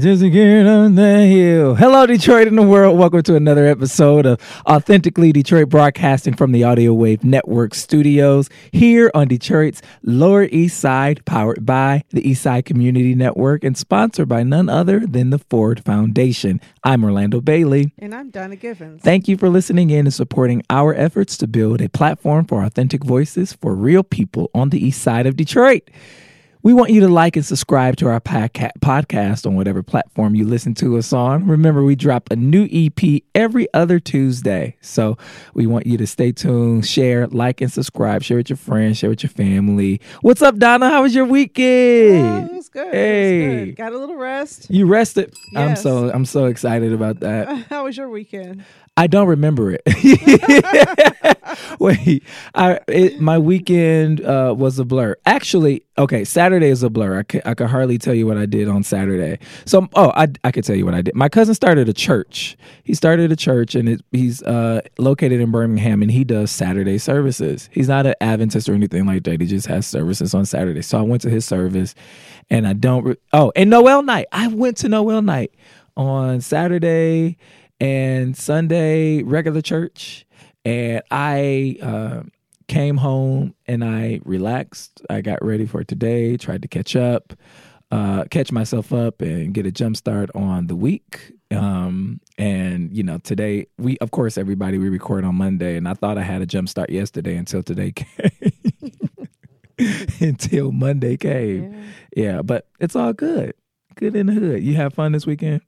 just get on the hill. Hello, Detroit and the world. Welcome to another episode of Authentically Detroit, broadcasting from the Audio Wave Network studios here on Detroit's Lower East Side, powered by the East Side Community Network and sponsored by none other than the Ford Foundation. I'm Orlando Bailey. And I'm Donna Givens. Thank you for listening in and supporting our efforts to build a platform for authentic voices for real people on the East Side of Detroit. We want you to like and subscribe to our podca- podcast on whatever platform you listen to us on. Remember, we drop a new EP every other Tuesday. So we want you to stay tuned, share, like, and subscribe. Share with your friends, share with your family. What's up, Donna? How was your weekend? Oh, it was good. Hey. It was good. Got a little rest. You rested? I'm so I'm so excited about that. How was your weekend? I don't remember it. Wait, I it, my weekend uh, was a blur. Actually, okay, Saturday is a blur. I could, I could hardly tell you what I did on Saturday. So, oh, I I could tell you what I did. My cousin started a church. He started a church, and it, he's uh, located in Birmingham, and he does Saturday services. He's not an Adventist or anything like that. He just has services on Saturday. So I went to his service, and I don't. Re- oh, and Noel night. I went to Noel night on Saturday and Sunday regular church, and I uh, came home and I relaxed. I got ready for today. Tried to catch up, uh, catch myself up, and get a jump start on the week. Um, and you know, today we, of course, everybody we record on Monday, and I thought I had a jump start yesterday until today came. until Monday came. Yeah, but it's all good. Good in the hood. You have fun this weekend?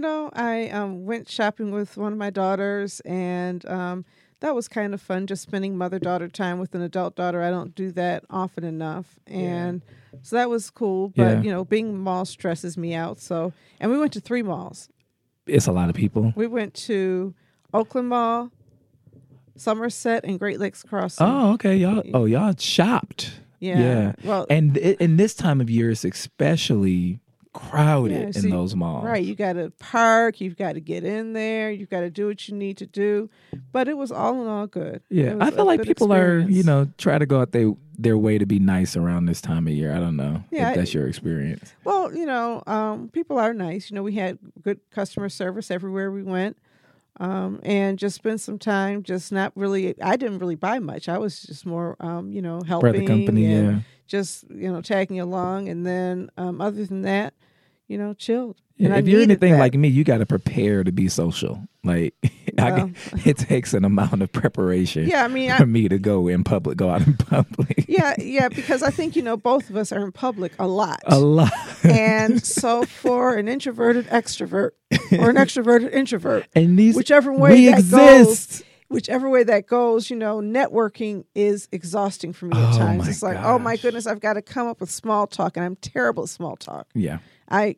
You know, I um, went shopping with one of my daughters, and um, that was kind of fun. Just spending mother daughter time with an adult daughter. I don't do that often enough, and so that was cool. But Yeah. you know, being mall stresses me out. So, and we went to three malls. It's a lot of people. We went to Oakland Mall, Somerset, and Great Lakes Crossing. Oh, okay. Y'all. Oh, y'all shopped. yeah. yeah. Well, And in this time of year, it's especially crowded Yeah, in those malls. Right, you got to park, you've got to get in there, you've got to do what you need to do. But it was all in all good. Yeah, I feel like people are, you know, try to go out their their way to be nice around this time of year. I don't know Yeah, if that's your experience. Well, you know, um, people are nice. You know, we had good customer service everywhere we went, um, and just spent some time. Just not really. I didn't really buy much. I was just more, um, you know, helping. Company, and yeah. Just you know, tagging along, and then um, other than that, you know, chilled. Yeah, I if you're anything that. like me, you got to prepare to be social. Like, I Well. can, it takes an amount of preparation Yeah, I mean, for I, me to go in public, go out in public. yeah, yeah, because I think you know both of us are in public a lot. A lot. and so for an introverted extrovert or an extroverted introvert, And these whichever way we that exist. goes, whichever way that goes, you know, networking is exhausting for me Oh at times. It's like, oh my goodness, I've got to come up with small talk, and I'm terrible at small talk. Yeah. I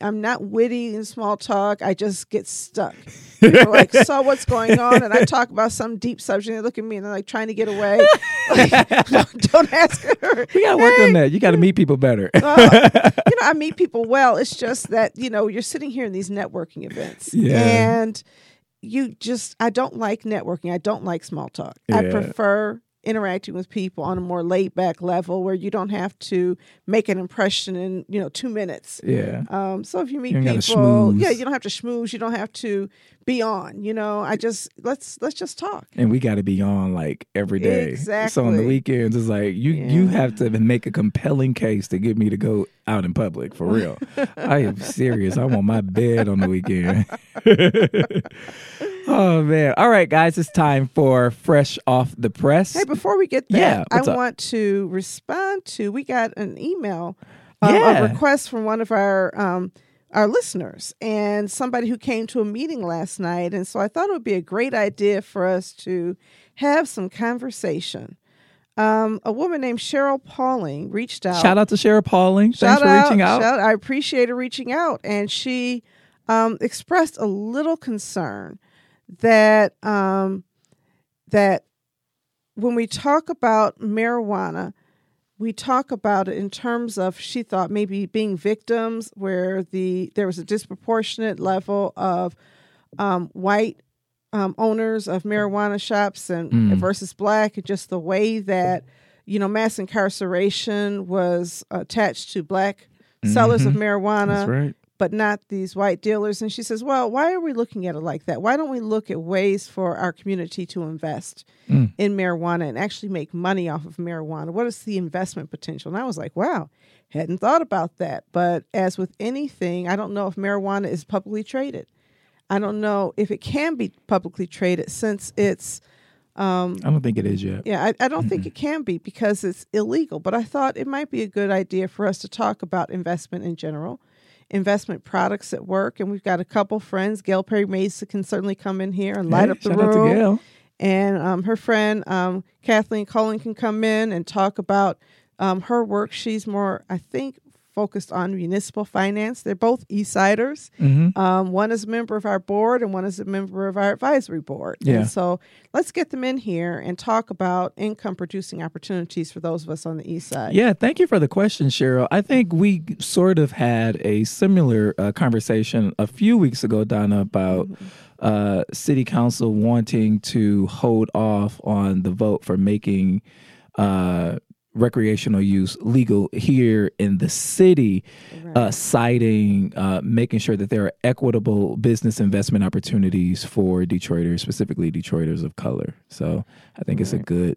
I'm not witty in small talk. I just get stuck. People like, so what's going on? And I talk about some deep subject. And they look at me and they're like trying to get away. Like, don't, don't ask her. We gotta work on that. You gotta meet people better. Uh, you know, I meet people well. It's just that, you know, you're sitting here in these networking events. Yeah. And you just, I don't like networking. I don't like small talk. I prefer interacting with people on a more laid back level where you don't have to make an impression in, you know, two minutes. yeah. Um, so if you meet You people, yeah, you don't have to schmooze. You don't have to be on. You know, I just let's let's just talk. And we gotta be on like every day. Exactly. So on the weekends it's like you you have to make a compelling case to get me to go out in public for real. I am serious. I'm on my bed on the weekend. oh man. All right, guys, it's time for fresh off the press. Hey, before we get there, Yeah, I up? want to respond to. We got an email, um, Yeah. a request from one of our um, our listeners and somebody who came to a meeting last night, and so I thought it would be a great idea for us to have some conversation. Um, a woman named Cheryl Pauling reached out. Shout out to Cheryl Pauling. Thanks Shout for reaching out. shout- I appreciate her reaching out, and she um, expressed a little concern that um, that when we talk about marijuana, we talk about it in terms of she thought maybe being victims, where the there was a disproportionate level of um, white um, owners of marijuana shops and Mm. versus black, and just the way that you know mass incarceration was attached to black sellers of Mhm. marijuana, That's right. But not these white dealers. And she says, Well, why are we looking at it like that? Why don't we look at ways for our community to invest Mm. in marijuana and actually make money off of marijuana? What is the investment potential? And I was like, Wow, hadn't thought about that. But as with anything, I don't know if marijuana is publicly traded. I don't know if it can be publicly traded since it's um, I don't think it is yet. yeah, I, I don't think it can be because it's illegal. But I thought it might be a good idea for us to talk about investment in general, investment products at work. And we've got a couple friends. Gail Perry Mason can certainly come in here and light Hey, up the shout out to room. Gail. And um, her friend um, Kathleen Cullen can come in and talk about um, her work. She's more, I think, focused on municipal finance. They're both Eastsiders. Mhm. Um, one is a member of our board and one is a member of our advisory board. Yeah. And so let's get them in here and talk about income producing opportunities for those of us on the east side. Yeah, thank you for the question, Cheryl. I think we sort of had a similar uh, conversation a few weeks ago, Donna, about uh, city council wanting to hold off on the vote for making uh, recreational use legal here in the city, uh, citing uh, making sure that there are equitable business investment opportunities for Detroiters, specifically Detroiters of color. So I think it's a good.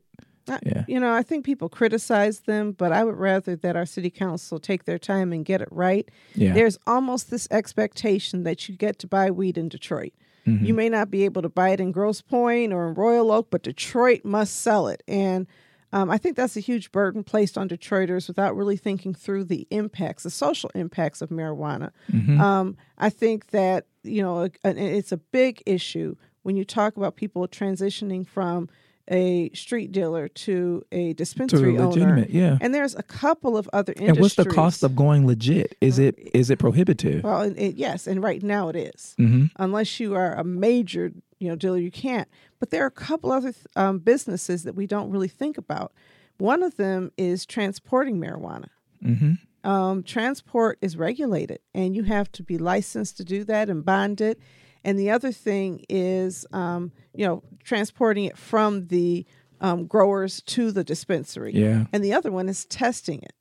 I- Yeah. You know, I think people criticize them, but I would rather that our city council take their time and get it right. Yeah. There's almost this expectation that you get to buy weed in Detroit. Mhm. You may not be able to buy it in Grosse Pointe or in Royal Oak, but Detroit must sell it. And um, I think that's a huge burden placed on Detroiters without really thinking through the impacts, the social impacts of marijuana. Mhm. Um, I think that you know it's a big issue when you talk about people transitioning from a street dealer to a to dispensary a owner. yeah. And there's a couple of other industries. And what's the cost of going legit? Is it is it prohibitive? Well, it, yes, and right now it is. hmm Unless you are a major, you know, dealer, you can't. But there are a couple other th- um, businesses that we don't really think about. One of them is transporting marijuana. hmm Um, transport is regulated, and you have to be licensed to do that and bonded. And the other thing is, um, you know, transporting it from the um, growers to the dispensary. Yeah. And the other one is testing it.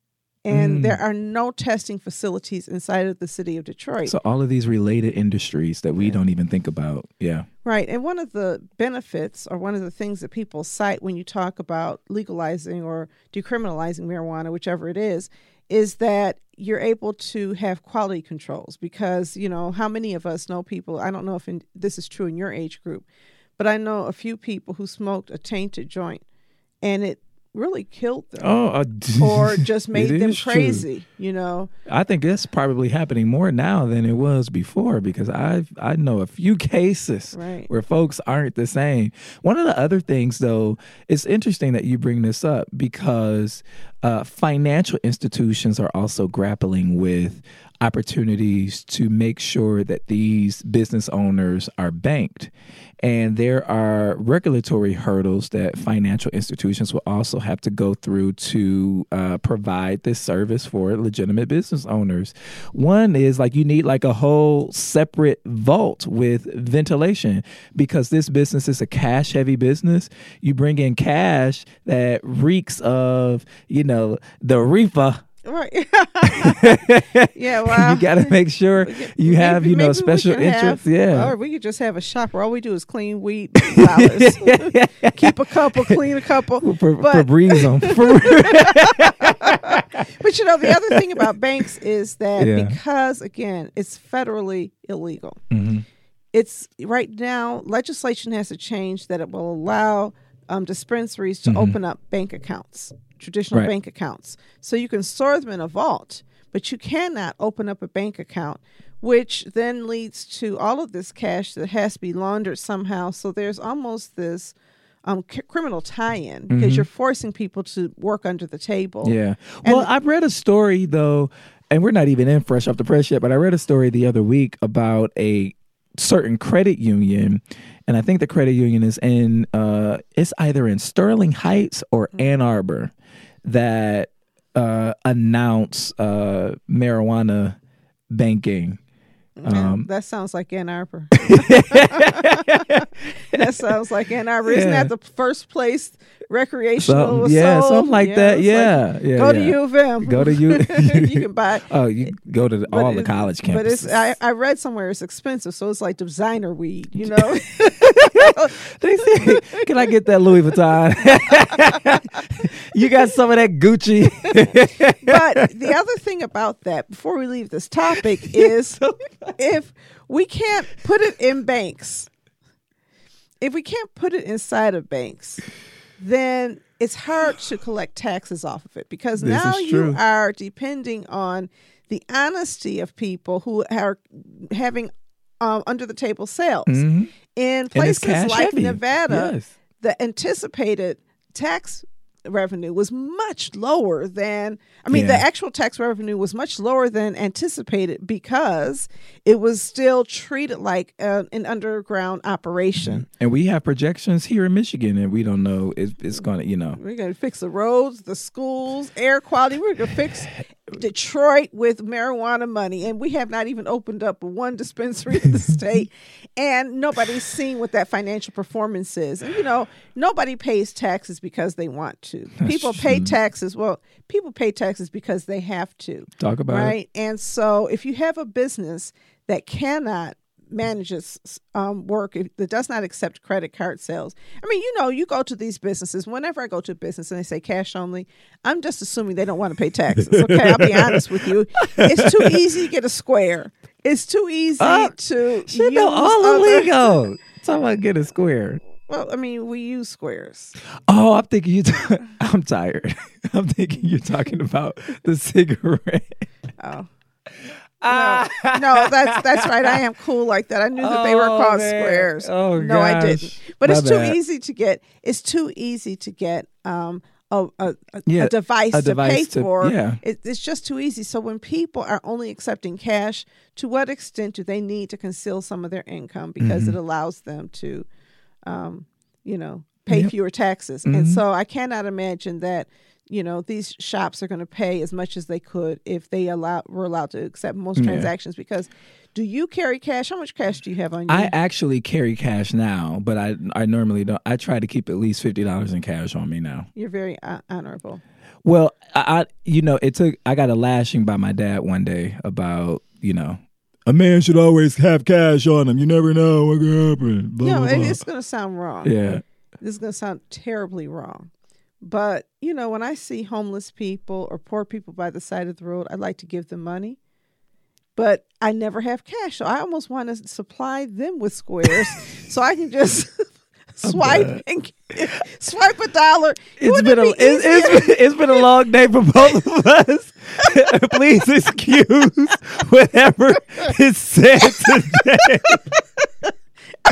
And Mm. there are no testing facilities inside of the city of Detroit. So all of these related industries that we Yeah. don't even think about. Yeah. Right. And one of the benefits or one of the things that people cite when you talk about legalizing or decriminalizing marijuana, whichever it is, is that you're able to have quality controls because, you know, how many of us know people, I don't know if in, this is true in your age group, but I know a few people who smoked a tainted joint and it really killed them Oh, uh, or just made them is true. crazy, you know. I think that's probably happening more now than it was before because I I know a few cases Right. where folks aren't the same. One of the other things, though, it's interesting that you bring this up because uh, financial institutions are also grappling with opportunities to make sure that these business owners are banked. And there are regulatory hurdles that financial institutions will also have to go through to uh, provide this service for legitimate business owners. One is like you need like a whole separate vault with ventilation because this business is a cash heavy business. You bring in cash that reeks of, you know, the reefer. Right. yeah, well, you got to make sure you have, Maybe- you know, special interests. have- yeah. Or we could just have a shop where all we do is clean weed dollars. Keep a couple, clean a couple. for, for But, breeze them. but you know, the other thing about banks is that Yeah. because, again, it's federally illegal, Mhm. it's right now, legislation has to change that it will allow um, dispensaries to Mhm. open up bank accounts, traditional Right. bank accounts. So you can store them in a vault, but you cannot open up a bank account, which then leads to all of this cash that has to be laundered somehow. So there's almost this um, c- criminal tie-in because Mhm. you're forcing people to work under the table. Yeah. And- Well, I read a story though, and we're not even in fresh off the press yet, but I read a story the other week about a certain credit union, and I think the credit union is in uh it's either in Sterling Heights or Ann Arbor that uh announce uh marijuana banking Um, that sounds like Ann Arbor. that sounds like Ann Arbor. Isn't that the first place recreational? Something, yeah, something like that. it's Yeah, yeah. go to. U of M. Go to U- you can buy. Oh, you go to the, all the college campuses. But it's I, I read somewhere it's expensive, so it's like designer weed. You know, They say, "Can I get that Louis Vuitton?" you got some of that Gucci. but the other thing about that, before we leave this topic, is if we can't put it in banks, if we can't put it inside of banks, then it's hard to collect taxes off of it because This now you are depending on the honesty of people who are having um, under the table sales Mhm. in places like heavy. Nevada Yes. the anticipated tax revenue was much lower than I mean the actual tax revenue was much lower than anticipated because it was still treated like uh, an underground operation. And we have projections here in Michigan, and we don't know if it's going to, you know. We're going to fix the roads, the schools, air quality. We're going to fix Detroit with marijuana money, and we have not even opened up one dispensary in the state, and nobody's seen what that financial performance is. And you know, nobody pays taxes because they want to. people pay taxes. Well, people pay taxes because they have to, Talk about it. right? And so, if you have a business that cannot manage its um, work that does not accept credit card sales. I mean, you know, you go to these businesses. Whenever I go to a business and they say cash only, I'm just assuming they don't want to pay taxes. Okay, I'll be honest with you. It's too easy to get a square. It's too easy Uh, to Shit, no, all other- illegal. Talk about get a square. Well, I mean, we use squares. Oh, I'm thinking you. T- I'm tired. I'm thinking you're talking about the cigarette. Oh. Ah. No, that's that's right. I am cool like that. I knew that they were Oh, called man. squares. Oh, no, I didn't. But My it's too easy to get. It's too easy to get um a a, Yeah, a device a to pay to- for. yeah. It, it's just too easy. So when people are only accepting cash, to what extent do they need to conceal some of their income because Mm-hmm. it allows them to, um, you know, pay Yep. fewer taxes? Mhm. And so I cannot imagine that you know these shops are going to pay as much as they could if they allow were allowed to accept most Yeah. transactions because do you carry cash how much cash do you have on you I actually carry cash now, but I I normally don't. I try to keep at least fifty dollars in cash on me now. you're very uh, honorable Well, I, I you know it took. I got a lashing by my dad one day about you know. A man should always have cash on him. You never know what could happen. Blah, know blah, and blah. it's going to sound wrong Yeah. this is going to sound terribly wrong but you know when i see homeless people or poor people by the side of the road i like to give them money but i never have cash so i almost want to supply them with squares so i can just swipe and swipe a dollar It's been a be it's, it's, been, it's been a long day for both of us. Please excuse whatever is said today.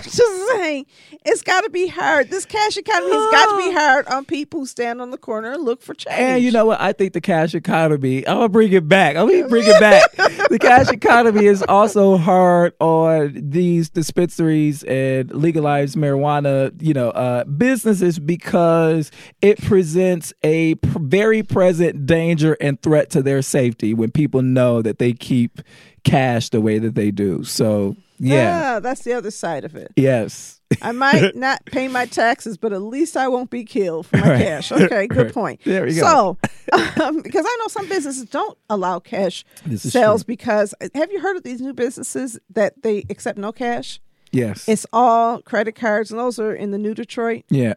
Just saying, it's got to be hard. This cash economy has got to be hard on people who stand on the corner and look for change. And you know what? I think the cash economy, I'm gonna bring it back. I'm gonna bring it back. the cash economy is also hard on these dispensaries and legalized marijuana, you know, uh, businesses because it presents a pr- very present danger and threat to their safety when people know that they keep cash the way that they do. So yeah. Ah, that's the other side of it. Yes. I might not pay my taxes, but at least I won't be killed for my Right. cash. Okay, good Right. point. There you go. so, um, because I know some businesses don't allow cash sales true. because have you heard of these new businesses that they accept no cash? Yes. It's all credit cards, and those are in the New Detroit. Yeah.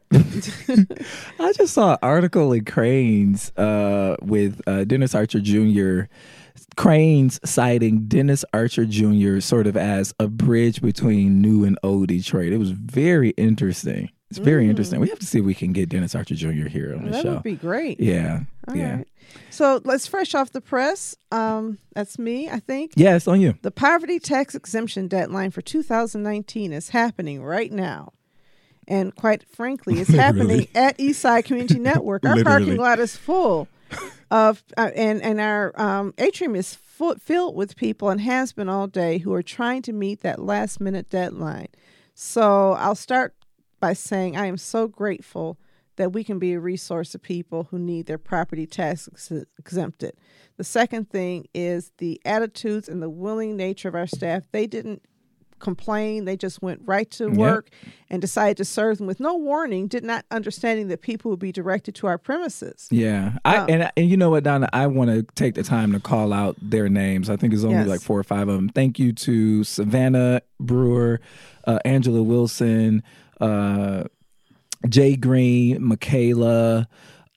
I just saw an article in Crain's uh, with uh, Dennis Archer Jr. Crain's citing Dennis Archer Jr. sort of as a bridge between new and old Detroit. It was very interesting. It's very interesting. We have to see if we can get Dennis Archer Jr. here on the Mm. That show. would be great. yeah. All yeah. right. So let's fresh off the press. Um, that's me, I think. Yeah, it's on you. The poverty tax exemption deadline for 2019 is happening right now. And quite frankly, it's happening at Eastside Community Network. Our Literally. parking lot is full of, uh, and, and our um, atrium is filled with people and has been all day who are trying to meet that last minute deadline. So I'll start by saying I am so grateful that we can be a resource to people who need their property tax ex- exempted. The second thing is the attitudes and the willing nature of our staff. They didn't complain. They just went right to work and decided to serve them with no warning, did not understanding that people would be directed to our premises. Yeah, I Um, and and you know what, Donna, I want to take the time to call out their names. I think it's only Yes. like four or five of them. Thank you to Savannah Brewer, uh, Angela Wilson, uh, Jay Green, Michaela.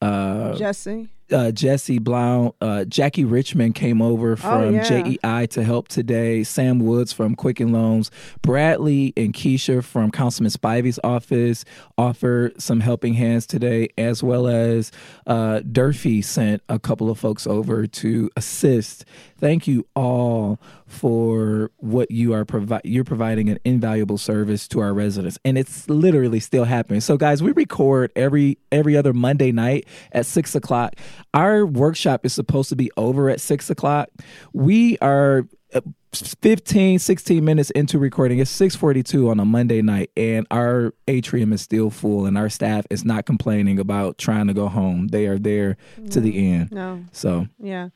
Uh, Jesse. Uh, Jesse Blount, uh, Jackie Richmond came over from yeah. JEI to help today. Sam Woods from Quicken Loans, Bradley and Keisha from Councilman Spivey's office offered some helping hands today, as well as uh, Durfee sent a couple of folks over to assist. Thank you all for what you are provi- You're providing an invaluable service to our residents, and it's literally still happening. So, guys, we record every every other Monday night at six o'clock. Our workshop is supposed to be over at six o'clock. We are. uh, 15 16 minutes into recording it's 642 on a monday night and our atrium is still full and our staff is not complaining about trying to go home they are there to the end No. so Yeah.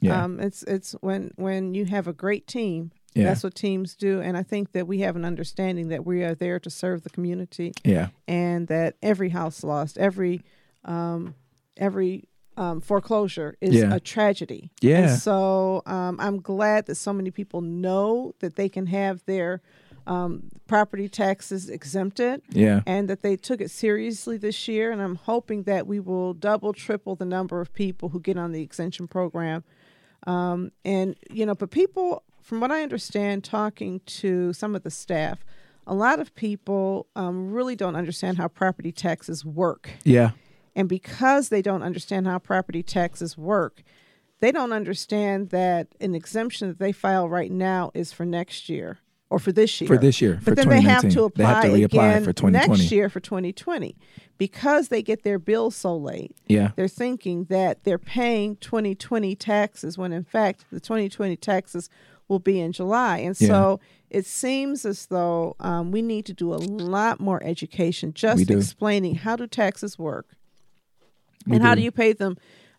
Yeah Um, it's it's when when you have a great team. Yeah. That's what teams do, and I think that we have an understanding that we are there to serve the community, yeah and that every house lost, every um, every um, foreclosure is Yeah. a tragedy. Yeah. And so um, I'm glad that so many people know that they can have their um, property taxes exempted yeah and that they took it seriously this year. And I'm hoping that we will double, triple the number of people who get on the extension program. Um, and, you know, but people, from what I understand, talking to some of the staff, a lot of people um, really don't understand how property taxes work. yeah And because they don't understand how property taxes work, they don't understand that an exemption that they file right now is for next year or for this year. for this year for But then they have to apply they have to reapply again for 2020 next year for 2020 because they get their bills so late. yeah They're thinking that they're paying 2020 taxes when in fact the 2020 taxes will be in July. And so it seems as though um, we need to do a lot more education just explaining how do taxes work We and how do. do you pay them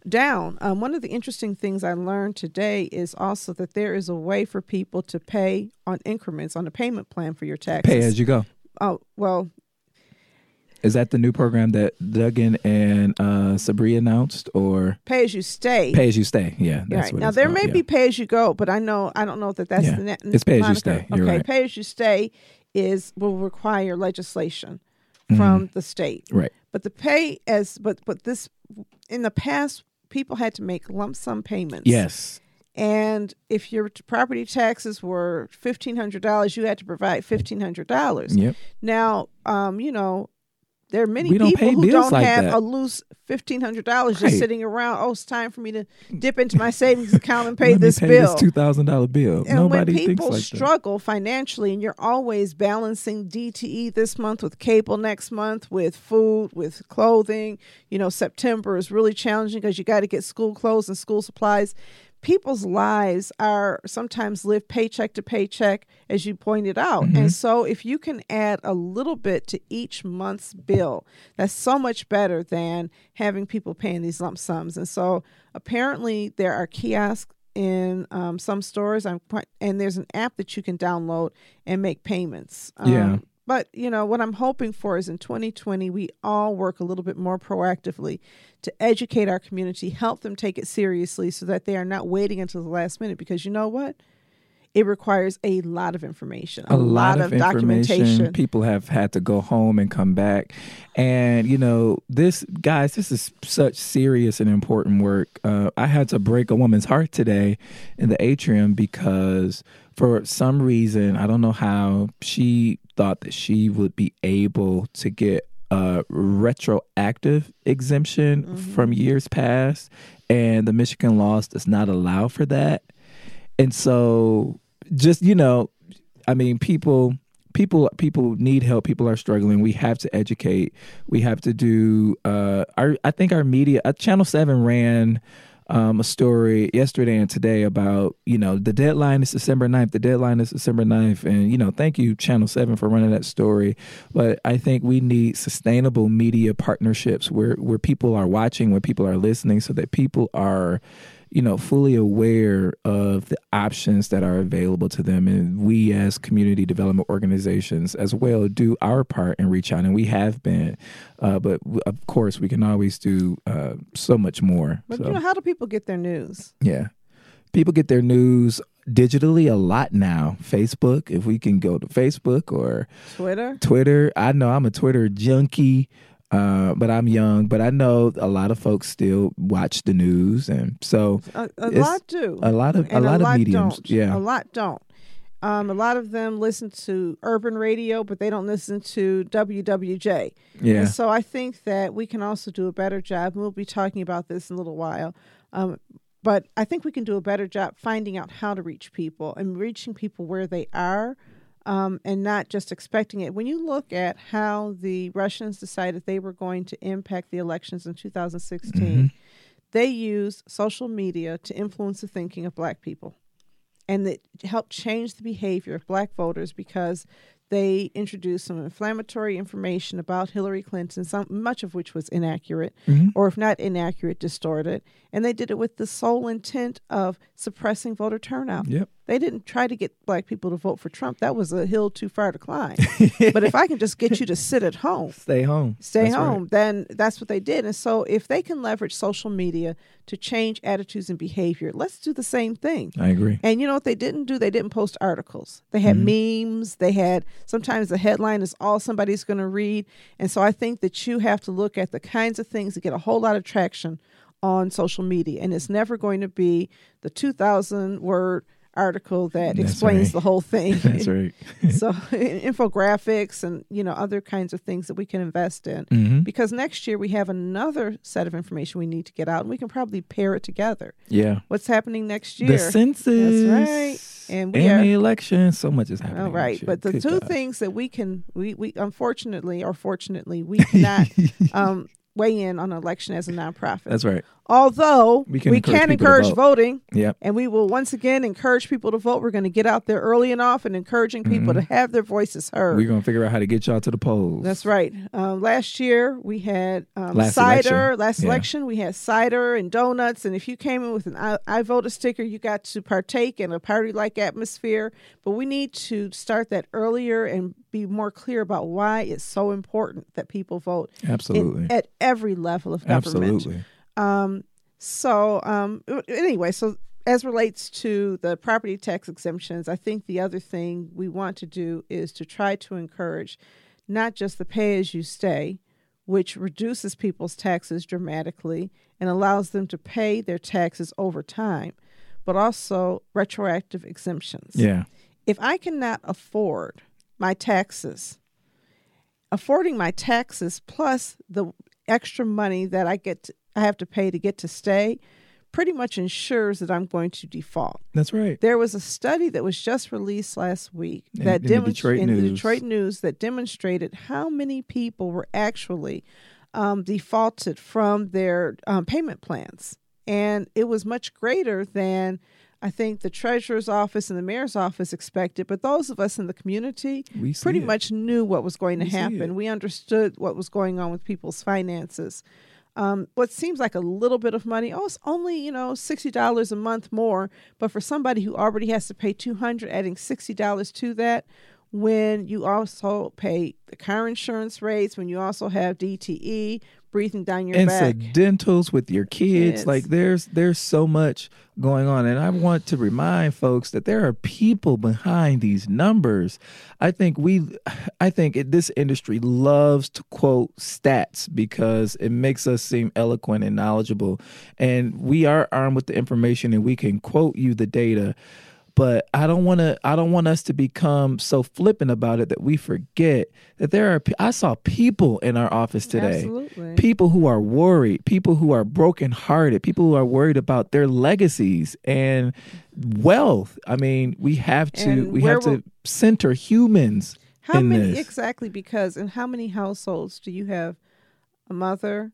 down. Um, one of the interesting things I learned today is also that there is a way for people to pay on increments on a payment plan for your taxes. pay as you go oh well, is that the new program that Duggan and uh Sabree announced or pay as you stay. pay as you stay yeah that's right now, there called, may yeah. be pay as you go, but I know I don't know that that's Yeah, the net. it's pay as you stay. You're okay, right. pay as you stay is will require legislation Mm-hmm. from the state. right But the pay as but but this in the past people had to make lump sum payments. yes And if your property taxes were fifteen hundred dollars, you had to provide fifteen hundred dollars. yep Now, um, you know, there are many We don't people who don't like have that. a loose fifteen hundred dollars just sitting around. Oh, it's time for me to dip into my savings account and pay this pay bill. two thousand dollar bill and nobody when people like that struggle financially, and you're always balancing DTE this month with cable next month, with food, with clothing, you know, September is really challenging because you got to get school clothes and school supplies. People's lives are sometimes lived paycheck to paycheck, as you pointed out. Mm-hmm. And so, if you can add a little bit to each month's bill, that's so much better than having people paying these lump sums. And so, apparently, there are kiosks in um, some stores. I'm quite, and there's an app that you can download and make payments. Um, Yeah. But you know what I'm hoping for is in 2020 we all work a little bit more proactively to educate our community, help them take it seriously, so that they are not waiting until the last minute. Because you know what, it requires a lot of information, a lot, of, information. documentation. People have had to go home and come back, and you know this, guys. This is such serious and important work. Uh, I had to break a woman's heart today in the atrium because for some reason I don't know how she thought that she would be able to get a retroactive exemption from years past, and the Michigan laws does not allow for that. And so just you know, I mean people people people need help, people are struggling. We have to educate. We have to do uh our I think our media uh, Channel 7 ran um, a story yesterday and today about you know the deadline is December 9th. The deadline is December 9th. and you know thank you Channel Seven for running that story. But I think we need sustainable media partnerships where where people are watching, where people are listening, so that people are you know, fully aware of the options that are available to them. And we, as community development organizations, as well, do our part and reach out. And we have been, uh, but of course, we can always do uh, so much more. But so, you know, how do people get their news? Yeah, people get their news digitally a lot now. Facebook, if we can go to Facebook or Twitter. Twitter. I know I'm a Twitter junkie. Uh, but I'm young, but I know a lot of folks still watch the news, and so a, a lot do. A lot of a lot, lot of mediums, don't. yeah, a lot don't. Um, a lot of them listen to urban radio, but they don't listen to WWJ. yeah. And so I think that we can also do a better job. We'll be talking about this in a little while. Um, but I think we can do a better job finding out how to reach people and reaching people where they are um, and not just expecting it. When you look at how the Russians decided they were going to impact the elections in 2016, Mm-hmm. they used social media to influence the thinking of black people. And it helped change the behavior of black voters because they introduced some inflammatory information about Hillary Clinton, some much of which was inaccurate, Mm-hmm. or if not inaccurate, distorted. And they did it with the sole intent of suppressing voter turnout. Yep. They didn't try to get black people to vote for Trump. That was a hill too far to climb. but if I can just get you to sit at home, Stay home. stay That's right. home, then that's what they did. And so if they can leverage social media to change attitudes and behavior, let's do the same thing. I agree. And you know what they didn't do? They didn't post articles. They had mm-hmm. memes. They had sometimes the headline is all somebody's going to read. And so I think that you have to look at the kinds of things that get a whole lot of traction on social media. And it's never going to be the 2,000 word article that That's explains right. the whole thing. That's right. so infographics and you know other kinds of things that we can invest in Mhm. because next year we have another set of information we need to get out and we can probably pair it together Yeah. what's happening next year The census. right. And we and are- the election. So much is happening. all right but the Good two God. things that we can we, we unfortunately or fortunately we cannot um, weigh in on an election as a nonprofit That's right. although We can encourage people to encourage vote. voting Yep. and we will once again encourage people to vote. We're going to get out there early and often, encouraging people to have their voices heard. We're gonna figure out how to get y'all to the polls. That's right. Um, last year we had um, Last cider. election. Last Yeah. election we had cider and donuts. And if you came in with an I, I voted sticker, you got to partake in a party-like atmosphere. But we need to start that earlier and be more clear about why it's so important that people vote in- Absolutely. at every level of government. Absolutely. Um, so um, anyway, so as relates to the property tax exemptions, I think the other thing we want to do is to try to encourage not just the pay as you stay, which reduces people's taxes dramatically and allows them to pay their taxes over time, but also retroactive exemptions Yeah. if I cannot afford my taxes, affording my taxes plus the extra money that I get to, I have to pay to get to stay pretty much ensures that I'm going to default. That's right. There was a study that was just released last week In- that in the Detroit in the. Detroit News that demonstrated how many people were actually um, defaulted from their um, payment plans, and it was much greater than I think the treasurer's office and the mayor's office expected. But those of us in the community We pretty it. much knew what was going to We see happen. We understood what was going on with people's finances. Um, what seems like a little bit of money, oh, it's only you know sixty dollars a month more. But for somebody who already has to pay two hundred, adding sixty dollars to that, when you also pay the car insurance rates, when you also have DTE breathing down your back, incidentals with your kids. Yes. like there's there's so much going on. And i want to remind folks that there are people behind these numbers. I think we i think it, this industry loves to quote stats because it makes us seem eloquent and knowledgeable. And we are armed with the information and we can quote you the data but I don't want to. I don't want us to become so flippant about it that we forget that there are. I saw people in our office today Absolutely. people who are worried, people who are brokenhearted, people who are worried about their legacies and wealth. I mean, we have to And we have to center humans How many this. exactly? Because in how many households do you have a mother,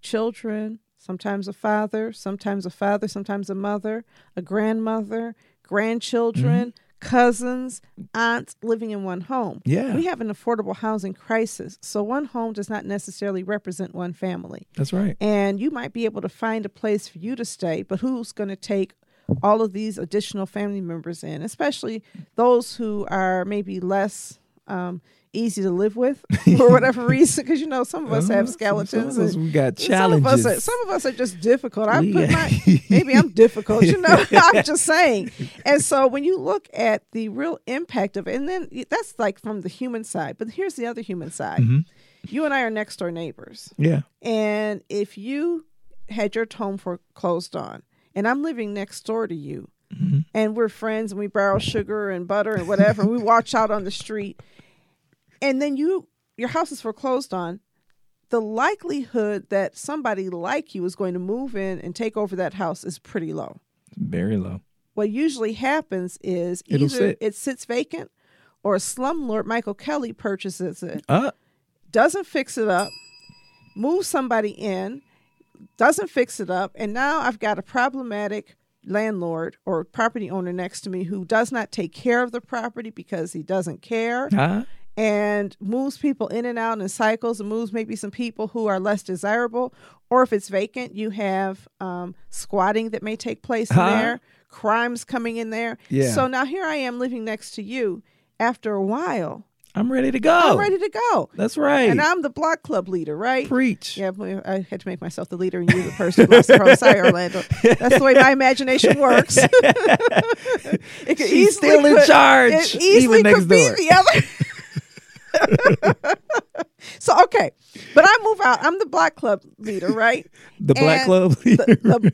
children, sometimes a father, sometimes a father, sometimes a mother, a grandmother, grandchildren, cousins, aunts living in one home. Yeah. We have an affordable housing crisis. So one home does not necessarily represent one family. That's right. And you might be able to find a place for you to stay, but who's going to take all of these additional family members in, especially those who are maybe less um, easy to live with for whatever reason? Because you know, some of us have Uh, skeletons. Some of us, and- we got some challenges. of us, are, some of us are just difficult. I put my maybe I'm difficult. You know, I'm just saying. And so when you look at the real impact of it, and then that's like from the human side. But here's the other human side. Mhm. You and I are next door neighbors, yeah. and if you had your home foreclosed on, and I'm living next door to you, Mhm. and we're friends, and we borrow sugar and butter and whatever, and we watch out on the street, and then you your house is foreclosed on the likelihood that somebody like you is going to move in and take over that house is pretty low. Very low. What usually happens is It'll either sit. it sits vacant or a slumlord Michael Kelly purchases it, Uh, doesn't fix it up, moves somebody in, doesn't fix it up, and now I've got a problematic landlord or property owner next to me who does not take care of the property because he doesn't care huh? And moves people in and out in cycles and moves maybe some people who are less desirable. Or if it's vacant, you have um, squatting that may take place in Huh? there, crimes coming in there. Yeah. So now here I am living next to you. After a while, I'm ready to go. I'm ready to go. That's right. And I'm the block club leader, right? Preach. Yeah, I had to make myself the leader and you the person who lost the. Sorry, Orlando. That's the way my imagination works. it could She's easily still in could- charge, It easily even next could be door. the other. so okay, but I move out. I'm the black club leader, right? The Black And Club. The,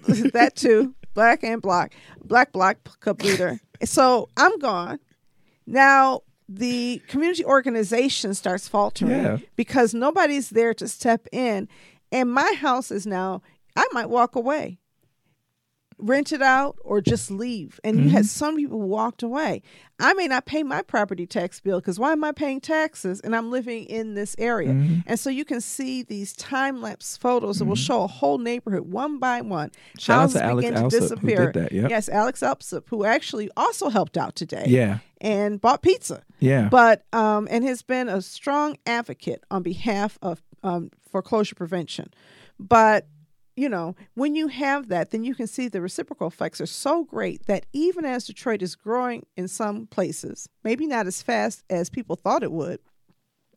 the, that too, black and black, black black club leader. So I'm gone. Now the community organization starts faltering Yeah. because nobody's there to step in, and my house is now. I might walk away rent it out or just leave. And you had some people walked away. I may not pay my property tax bill because why am I paying taxes and I'm living in this area? Mm-hmm. And so you can see these time lapse photos that will show a whole neighborhood one by one. Shout out Houses to Alex begin to Alsup who disappear. did that, yep. Yes, Alex Alsup, who actually also helped out today yeah. and bought pizza Yeah. but um, and has been a strong advocate on behalf of um, foreclosure prevention. But you know, when you have that, then you can see the reciprocal effects are so great that even as Detroit is growing in some places, maybe not as fast as people thought it would,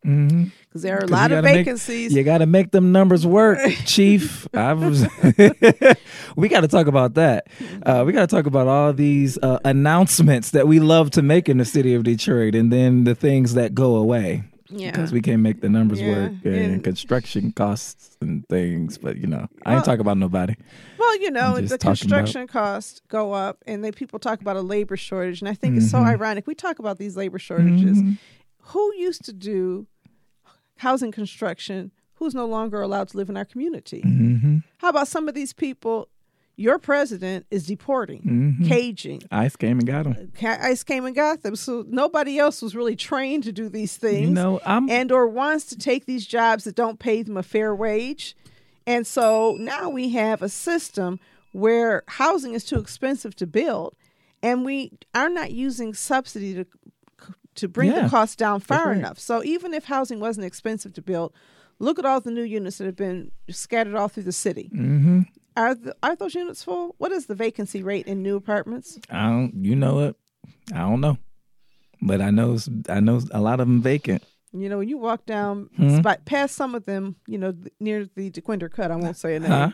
because there are a lot of gotta make- vacancies. You got to make them numbers work, Chief. I was. we got to talk about that. Uh, we got to talk about all these uh, announcements that we love to make in the city of Detroit, and then the things that go away yeah. because we can't make the numbers Yeah, work and, and- construction costs and things. But you know, I Well- ain't talking about nobody. Well, you know, the talking about- construction costs go up, and then people talk about a labor shortage, and I think it's so Mhm. ironic. We talk about these labor shortages. Mhm. Who used to do housing construction? Who's no longer allowed to live in our community? Mhm. How about some of these people? Your president is deporting, Mhm. caging. Ice came and got them. ICE came and got them, so nobody else was really trained to do these things You know, I'm. and or wants to take these jobs that don't pay them a fair wage. And so now we have a system where housing is too expensive to build and we are not using subsidy to to bring Yeah, the cost down far right. enough. So even if housing wasn't expensive to build, look at all the new units that have been scattered all through the city. hmm Are the, are those units full? What is the vacancy rate in new apartments? I don't. You know it. I don't know, but I know. I know a lot of them vacant. You know, when you walk down Mhm. spot, past some of them, you know, near the Dequindre cut, I won't say a name. Huh?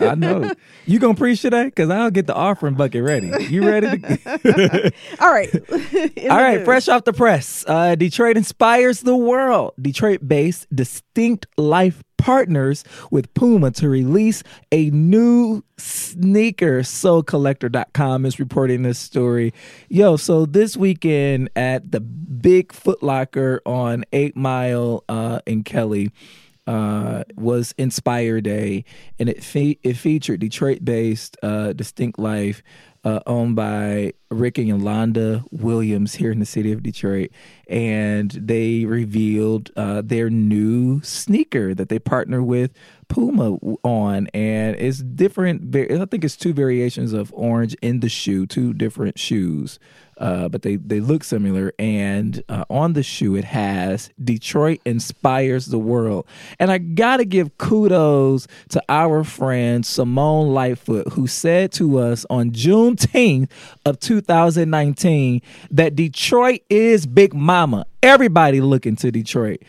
I know. You gonna preach today? Because I'll get the offering bucket ready. You ready? To... All right. All right, news. fresh off the press. Uh, Detroit inspires the world. Detroit based Distinct Life partners with Puma to release a new sneaker. SoleCollector.com is reporting this story. Yo, so this weekend at the Big Foot Locker on 8 Mile uh, in Kelly, uh, was Inspire Day, and it fe- it featured Detroit based uh, Distinct Life, uh, owned by Rick and Yolanda Williams here in the city of Detroit, and they revealed uh, their new sneaker that they partner with Puma on, and it's different. I think it's two variations of orange in the shoe, two different shoes, uh, but they they look similar. And uh, on the shoe, it has Detroit inspires the world, and I gotta give kudos to our friend Simone Lightfoot, who said to us on Juneteenth of 2019 that Detroit is Big Mama. Everybody looking to Detroit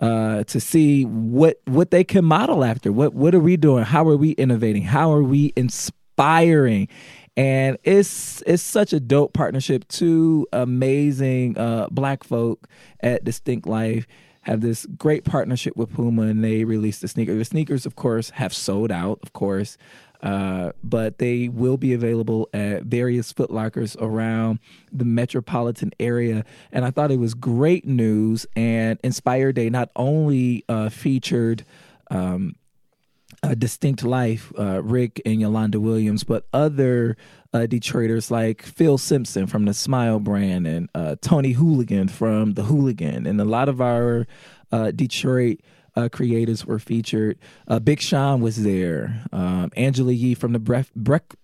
uh, to see what what they can model after. What what are we doing? How are we innovating? How are we inspiring? And it's it's such a dope partnership. Two amazing uh, black folk at Distinct Life have this great partnership with Puma, and they released the sneaker. The sneakers, of course, have sold out. Of course. Uh, but they will be available at various Footlockers around the metropolitan area. And I thought it was great news. And Inspire Day not only uh, featured um, a distinct life, uh, Rick and Yolanda Williams, but other uh, Detroiters like Phil Simpson from the Smile brand and uh, Tony Hooligan from the Hooligan, and a lot of our uh, Detroit uh, creators were featured. Uh, Big Sean was there. Um, Angela Yee from the Bref- Brec-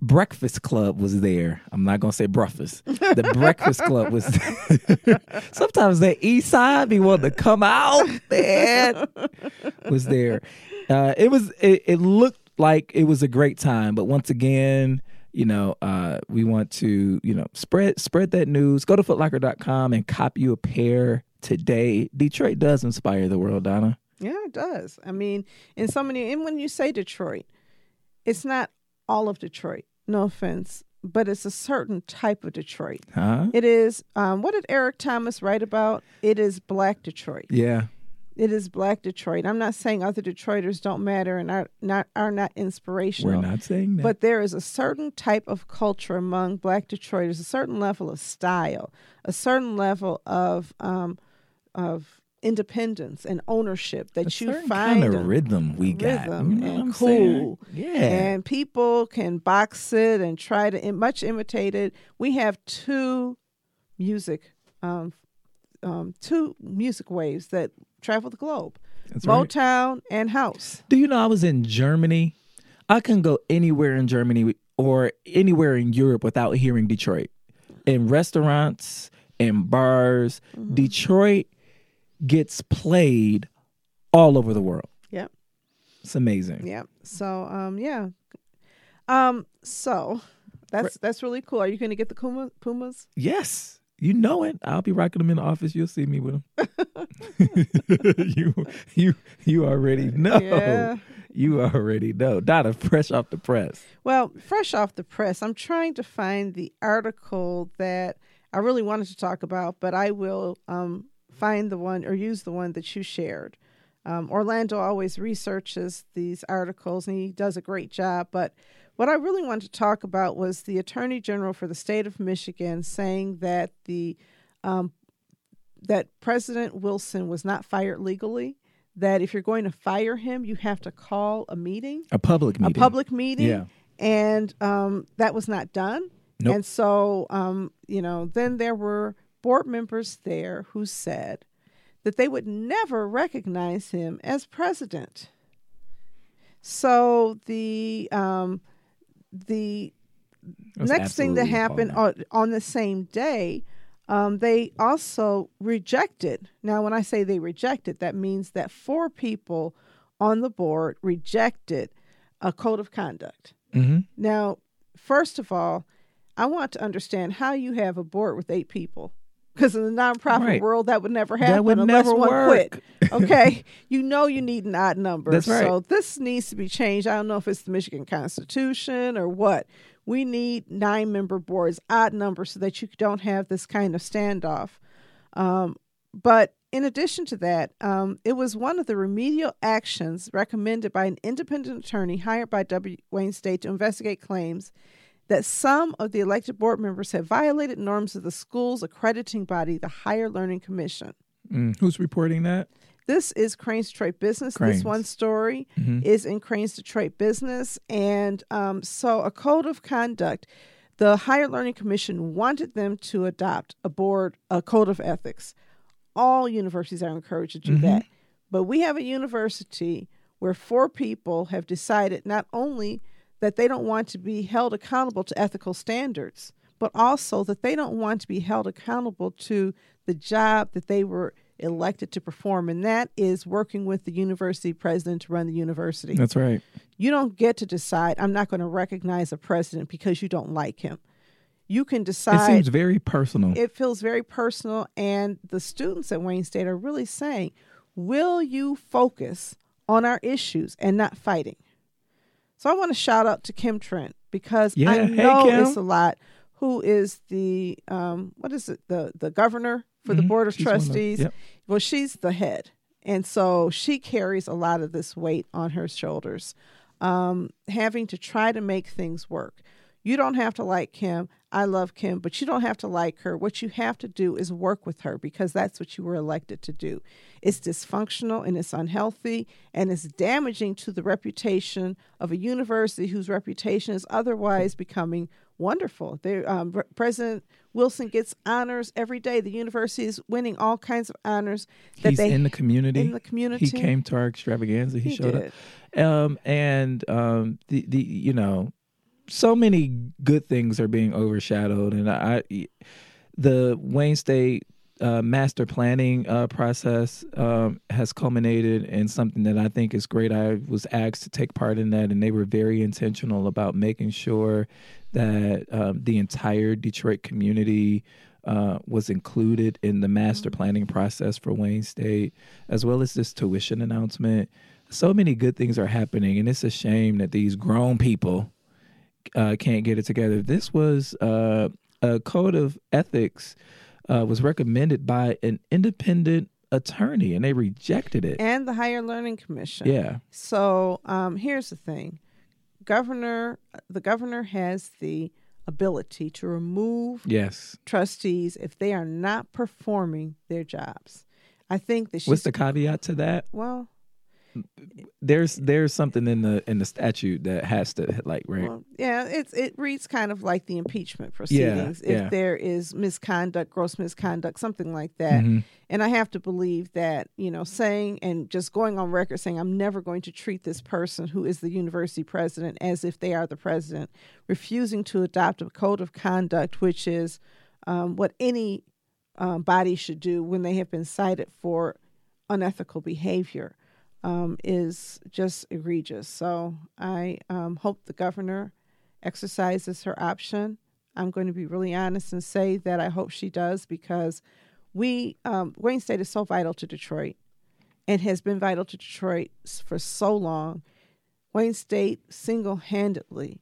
Breakfast Club was there. I'm not gonna say breakfast. The Breakfast Club was. There. Sometimes that East Side be wanting to come out. Man, was there. Uh, it was. It, it, looked like it was a great time, but once again, you know, uh, we want to you know spread spread that news. Go to footlocker.com and cop you a pair today, Detroit does inspire the world, Donna. Yeah, it does. I mean, in so many, and when you say Detroit, it's not all of Detroit. No offense, but it's a certain type of Detroit. Huh? It is. Um, what did Eric Thomas write about? It is Black Detroit. Yeah. It is Black Detroit. I'm not saying other Detroiters don't matter and are not are not inspirational. We're not saying that. But there is a certain type of culture among Black Detroiters, a certain level of style, a certain level of um, of independence and ownership that a you find kind of rhythm we got rhythm you know and cool. yeah. And people can box it and try to much imitate it we have two music um, um, two music waves that travel the globe That's motown right. and house. Do you know i was in germany? I can go anywhere in germany or anywhere in europe without hearing detroit. In restaurants in bars. Mm-hmm. detroit gets played all over the world. Yep. It's amazing. Yep. So um yeah. Um so that's that's really cool. Are you going to get the Puma, Pumas? Yes. You know it. I'll be rocking them in the office. You'll see me with them. you you you already know. Yeah. You already know. Donna, fresh off the press. Well, fresh off the press, I'm trying to find the article that I really wanted to talk about, but I will um, find the one or use the one that you shared. Um, Orlando always researches these articles and he does a great job. But what I really wanted to talk about was the Attorney General for the state of Michigan saying that the um, that President Wilson was not fired legally. That if you're going to fire him, you have to call a meeting, a public meeting, a public meeting, yeah. And um, that was not done. Nope. And so, um, you know, then there were board members there who said that they would never recognize him as president. So the um, the That's next thing that happened on, on, the same day, um, they also rejected. Now, when I say they rejected, that means that four people on the board rejected a code of conduct. Mm-hmm. Now, first of all, I want to understand how you have a board with eight people because in the nonprofit right. world that would never happen that would unless never one work. quit. Okay, you know you need an odd number. That's right. So this needs to be changed. I don't know if it's the Michigan Constitution or what. We need nine member boards, odd numbers, so that you don't have this kind of standoff. Um, but in addition to that, um, it was one of the remedial actions recommended by an independent attorney hired by W. Wayne State to investigate claims that some of the elected board members have violated norms of the school's accrediting body, the Higher Learning Commission. Mm, who's reporting that? This is Crain's Detroit Business. Crain's. This one story mm-hmm. is in Crain's Detroit Business. And um, so, a code of conduct, the Higher Learning Commission wanted them to adopt a board, a code of ethics. All universities are encouraged to do mm-hmm. that. But we have a university where four people have decided not only that they don't want to be held accountable to ethical standards, but also that they don't want to be held accountable to the job that they were elected to perform, and that is working with the university president to run the university. That's right. You don't get to decide, I'm not going to recognize a president because you don't like him. You can decide. It seems very personal. It feels very personal, and the students at Wayne State are really saying, Will you focus on our issues and not fighting? So I want to shout out to Kim Trent because Yeah, I know Kim. it's a lot. Who is the um, what is it the the governor for the Mhm. board of She's one of trustees? yep. Well, she's the head, and so she carries a lot of this weight on her shoulders, um, having to try to make things work. You don't have to like Kim. I love Kim, but you don't have to like her. What you have to do is work with her because that's what you were elected to do. It's dysfunctional and it's unhealthy and it's damaging to the reputation of a university whose reputation is otherwise becoming wonderful. They, um, Re- President Wilson gets honors every day. The university is winning all kinds of honors that He's they in the community. in the community. He came to our extravaganza. He, He showed did. up. Um, and um, the the you know, so many good things are being overshadowed, and I, the Wayne State uh, master planning uh, process um, has culminated in something that I think is great. I was asked to take part in that, and they were very intentional about making sure that um, the entire Detroit community uh, was included in the master planning process for Wayne State, as well as this tuition announcement. So many good things are happening, and it's a shame that these grown people uh, can't get it together. This was uh, a code of ethics uh, was recommended by an independent attorney, and they rejected it. and the Higher Learning Commission. Yeah, So um, here's the thing, governor. The governor has the ability to remove yes. trustees if they are not performing their jobs. I think that What's the caveat to that? well. There's there's something in the in the statute that has to like right. Well, yeah, it's it reads kind of like the impeachment proceedings. if yeah. there is misconduct, gross misconduct, something like that. Mhm. And I have to believe that, you know, saying and just going on record saying, I'm never going to treat this person who is the university president as if they are the president, refusing to adopt a code of conduct, which is um, what any um, body should do when they have been cited for unethical behavior, um, is just egregious. So I um, hope the governor exercises her option. I'm going to be really honest and say that I hope she does because we um, Wayne State is so vital to Detroit and has been vital to Detroit for so long. Wayne State single-handedly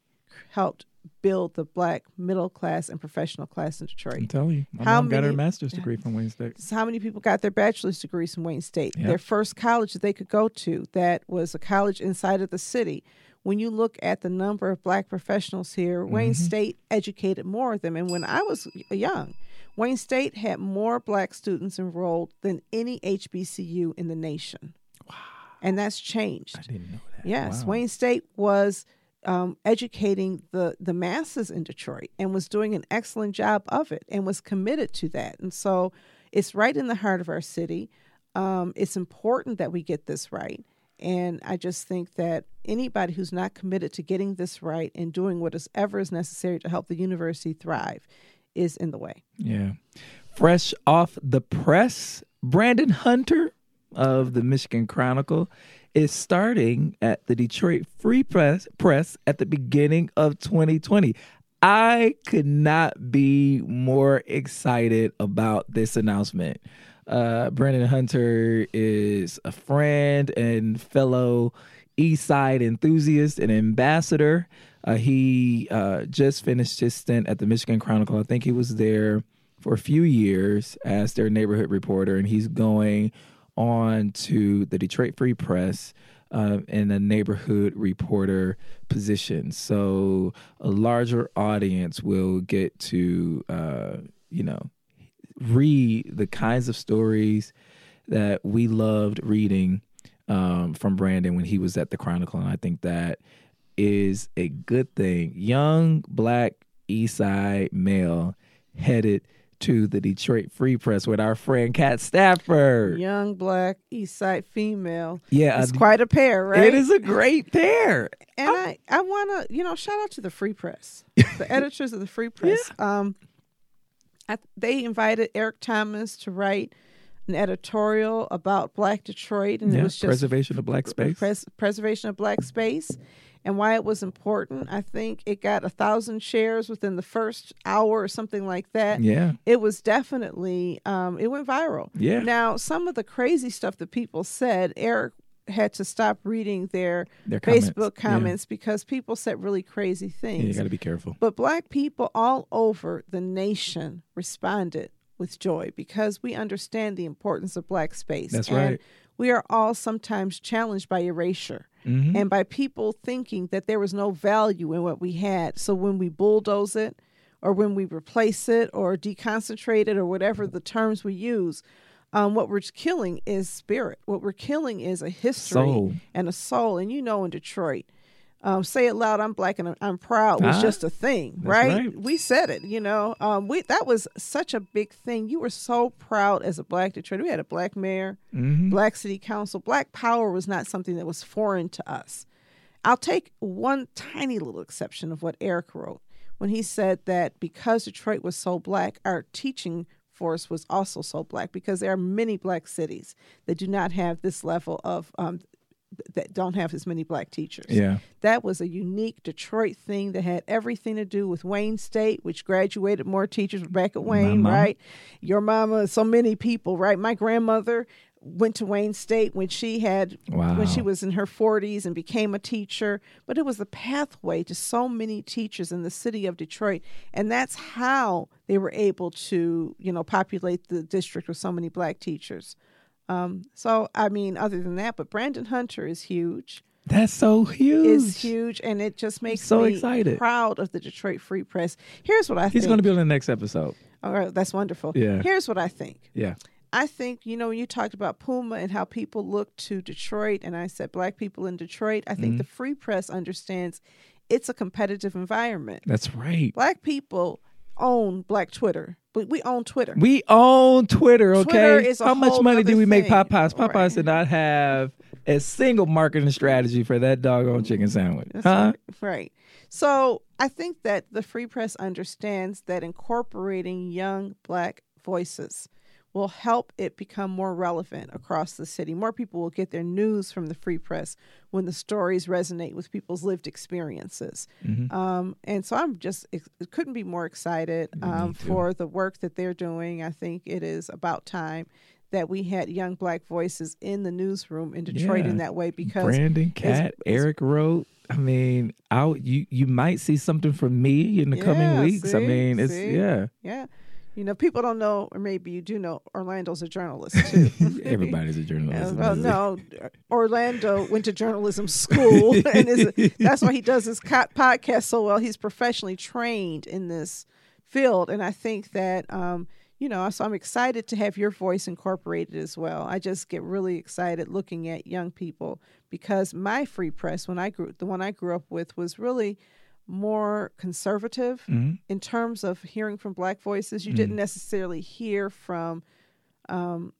helped build the black middle class and professional class in Detroit. I'm Detroit. telling you, my How mom got her master's degree from Wayne State. How many people got their bachelor's degrees from Wayne State? Yep. Their first college that they could go to that was a college inside of the city. When you look at the number of black professionals here, Wayne Mm-hmm. State educated more of them. And when I was young, Wayne State had more black students enrolled than any HBCU in the nation. Wow. And that's changed. I didn't know that. Yes, Wow. Wayne State was um, educating the the masses in Detroit and was doing an excellent job of it and was committed to that. And so it's right in the heart of our city. Um, it's important that we get this right. And I just think that anybody who's not committed to getting this right and doing whatever is necessary to help the university thrive is in the way. Yeah. Fresh off the press, Brandon Hunter of the Michigan Chronicle is starting at the Detroit Free Press press at the beginning of 2020. I could not be more excited about this announcement. Uh, Brandon Hunter is a friend and fellow Eastside enthusiast and ambassador. Uh, he uh, just finished his stint at the Michigan Chronicle. I think he was there for a few years as their neighborhood reporter, and he's going on to the Detroit Free Press uh, in a neighborhood reporter position. So a larger audience will get to, uh, you know, read the kinds of stories that we loved reading um, from Brandon when he was at the Chronicle. And I think that is a good thing. Young, black, East Side male headed to the Detroit Free Press with our friend Kat Stafford. Young black East Side female. Yeah, It's uh, quite a pair, right? it is a great pair. And I, I want to, you know, shout out to the Free Press, the editors of the Free Press. Um, I, they invited Eric Thomas to write an editorial about Black Detroit, and Yeah, it was just preservation of black space. pres- preservation of black space and why it was important. I think it got a thousand shares within the first hour or something like that. yeah, It was definitely um, it went viral. Yeah. Now some of the crazy stuff that people said, Eric had to stop reading their, Their comments. Facebook Yeah. comments because people said really crazy yeah, you got to be careful. But black people all over the nation responded with joy because we understand the importance of black space. That's And right. We are all sometimes challenged by erasure Mhm. and by people thinking that there was no value in what we had. So when we bulldoze it or when we replace it or deconcentrate it or whatever the terms we use, um, what we're killing is spirit. What we're killing is a history Soul. and a soul. And you know, in Detroit, um, say it loud, I'm black and I'm, I'm proud was Ah, just a thing, right? right. We said it, you know. Um, we that was such a big thing. You were so proud as a black Detroit. We had a black mayor, Mhm. black city council. Black power was not something that was foreign to us. I'll take one tiny little exception of what Eric wrote when he said that because Detroit was so black, our teaching force was also so black because there are many black cities that do not have this level of um, that don't have as many black teachers. Yeah. That was a unique Detroit thing that had everything to do with Wayne State, which graduated more teachers back at Wayne, right? Your mama, so many people, right? My grandmother went to Wayne State when she had when she was in her 40s and became a teacher, but it was the pathway to so many teachers in the city of Detroit, and that's how they were able to, you know, populate the district with so many black teachers. Um, so I mean, other than that, but Brandon Hunter is huge That's so huge. is huge, and it just makes so me excited. proud of the Detroit Free Press. Here's what I He's think. He's going to be on the next episode. All right, that's wonderful. Yeah. Here's what I think. Yeah. I think you know you talked about Puma and how people look to Detroit, and I said black people in Detroit. I think Mhm. the Free Press understands it's a competitive environment. That's right. Black people own Black Twitter, but we own Twitter. We own Twitter, okay? Twitter is How much money do we make. Popeyes? Popeyes Right. did not have a single marketing strategy for that doggone chicken sandwich. That's huh? right. Right. So I think that the Free Press understands that incorporating young black voices will help it become more relevant across the city. More people will get their news from the Free Press when the stories resonate with people's lived experiences. Mhm. Um, and so I'm just ex- couldn't be more excited um, for the work that they're doing. I think it is about time that we had young black voices in the newsroom in Detroit Yeah. in that way because Brandon, Kat, Eric wrote. I mean, out you you might see something from me in the coming Yeah, weeks. I mean, it's see. yeah. Yeah. You know, people don't know, or maybe you do know, Orlando's a journalist too. Everybody's a journalist. well, no, Orlando went to journalism school, and is a, that's why he does his podcast so well. He's professionally trained in this field, and I think that um, you know, so I'm excited to have your voice incorporated as well. I just get really excited looking at young people because my free press, when I grew, the one I grew up with, was really more conservative Mhm. in terms of hearing from black voices. You didn't necessarily hear from um,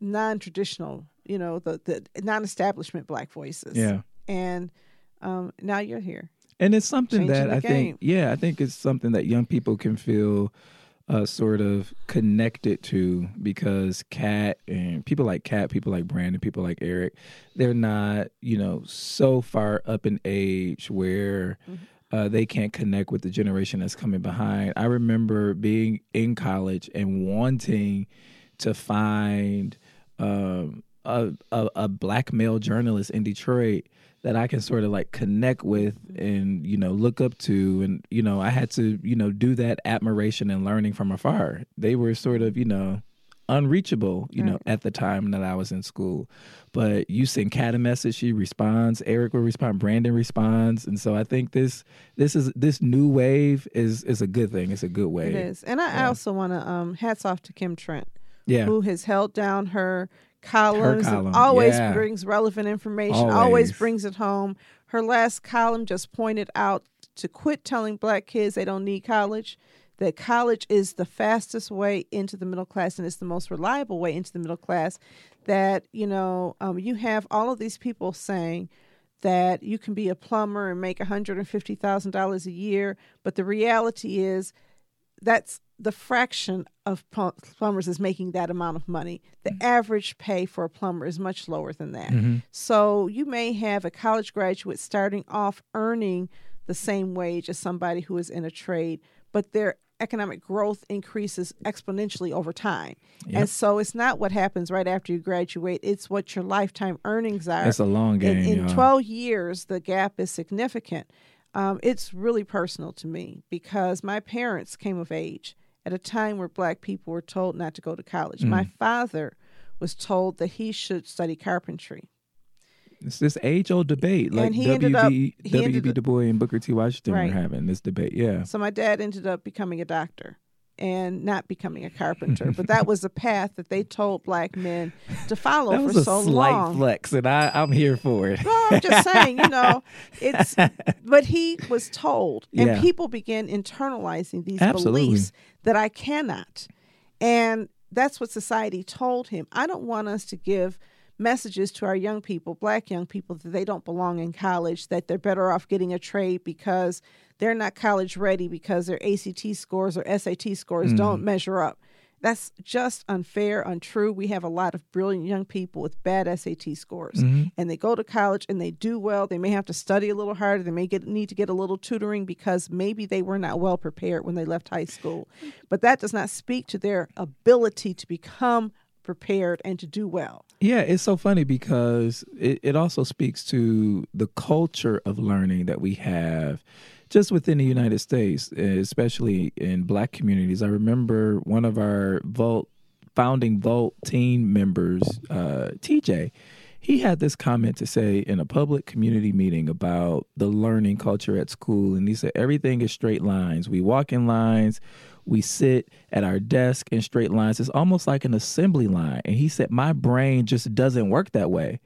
non-traditional, you know, the the non-establishment black voices. Yeah. and um, now you're here. And it's something Changing that I game. think, yeah, I think it's something that young people can feel uh, sort of connected to because Kat and people like Kat, people like Brandon, people like Eric, they're not, you know, so far up in age where Mm-hmm. uh, they can't connect with the generation that's coming behind. I remember being in college and wanting to find um, a, a, a black male journalist in Detroit that I can sort of like connect with and you know look up to and you know I had to you know do that admiration and learning from afar. They were sort of you know unreachable you know at the time that I was in school. But you send Kat a message, she responds. Eric will respond. Brandon responds, and so I think this this is this new wave is is a good thing. It's a good wave. It is, and I Yeah. also want to um, hats off to Kim Trent, Yeah. who has held down her columns, and column, always yeah. brings relevant information, always. Always. brings it home. Her last column just pointed out to quit telling black kids they don't need college. that college is the fastest way into the middle class and it's the most reliable way into the middle class. That, you know, um, you have all of these people saying, that you can be a plumber and make $150,000 a year, but the reality is that's the fraction of plumbers is making that amount of money. The mm-hmm. average pay for a plumber is much lower than that. Mm-hmm. So you may have a college graduate starting off earning the same wage as somebody who is in a trade, but their economic growth increases exponentially over time. Yep. And so it's not what happens right after you graduate, it's what your lifetime earnings are. It's a long game. In, in 12 years, the gap is significant. Um, it's really personal to me because my parents came of age at a time where black people were told not to go to college. Mm. My father was told that he should study carpentry. It's this age old debate, like W.B. W.B. Du Bois and Booker T. Washington right. were having this debate. Yeah. So my dad ended up becoming a doctor and not becoming a carpenter, but that was a path that they told black men to follow that for so long. Slight flex, and I, I'm here for it. No, I'm just saying, you know, it's. But he was told, and yeah. people began internalizing these Absolutely. beliefs that I cannot, and that's what society told him. I don't want us to give messages to our young people, black young people, that they don't belong in college, that they're better off getting a trade because they're not college ready because their ACT scores or SAT scores mm. don't measure up. That's just unfair, untrue. We have a lot of brilliant young people with bad SAT scores, mm-hmm. and they go to college and they do well. They may have to study a little harder. They may get need to get a little tutoring because maybe they were not well prepared when they left high school. But that does not speak to their ability to become prepared and to do well. Yeah, it's so funny because it, it also speaks to the culture of learning that we have just within the United States, especially in black communities. I remember one of our Vault founding Vault team members, uh, TJ, he had this comment to say in a public community meeting about the learning culture at school. And he said, everything is straight lines. We walk in lines, we sit at our desk in straight lines. It's almost like an assembly line. And he said, My brain just doesn't work that way.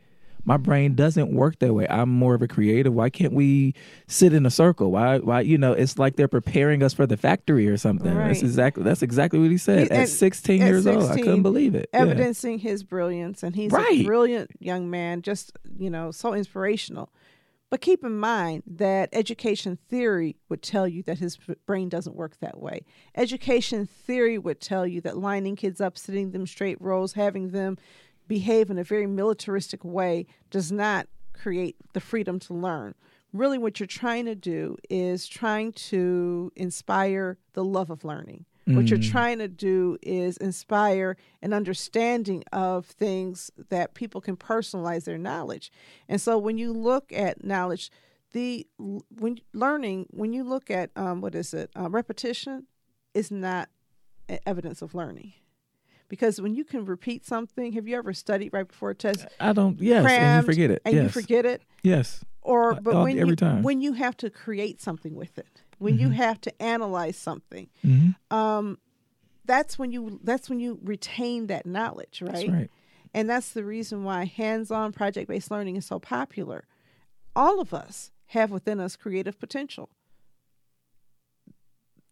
My brain doesn't work that way. I'm more of a creative. Why can't we sit in a circle? Why why you know, it's like they're preparing us for the factory or something. Right. That's exactly that's exactly what he said. He, at, at, 16 at years 16, old. I couldn't believe it. Evidencing yeah. his brilliance and he's right. a brilliant young man, just, you know, so inspirational. But keep in mind that education theory would tell you that his brain doesn't work that way. Education theory would tell you that lining kids up, sitting them straight rows, having them behave in a very militaristic way does not create the freedom to learn. Really, what you're trying to do is trying to inspire the love of learning. What you're mm. trying to do is inspire an understanding of things that people can personalize their knowledge. And so when you look at knowledge, the when learning, when you look at um, what is it, uh, repetition is not evidence of learning. Because when you can repeat something, have you ever studied right before a test? I don't. Yes, and you forget it. And yes. you forget it. Yes. Or but All, when every you, time when you have to create something with it when mm-hmm. you have to analyze something mm-hmm. um, that's when you that's when you retain that knowledge right? That's right and that's the reason why hands-on project-based learning is so popular all of us have within us creative potential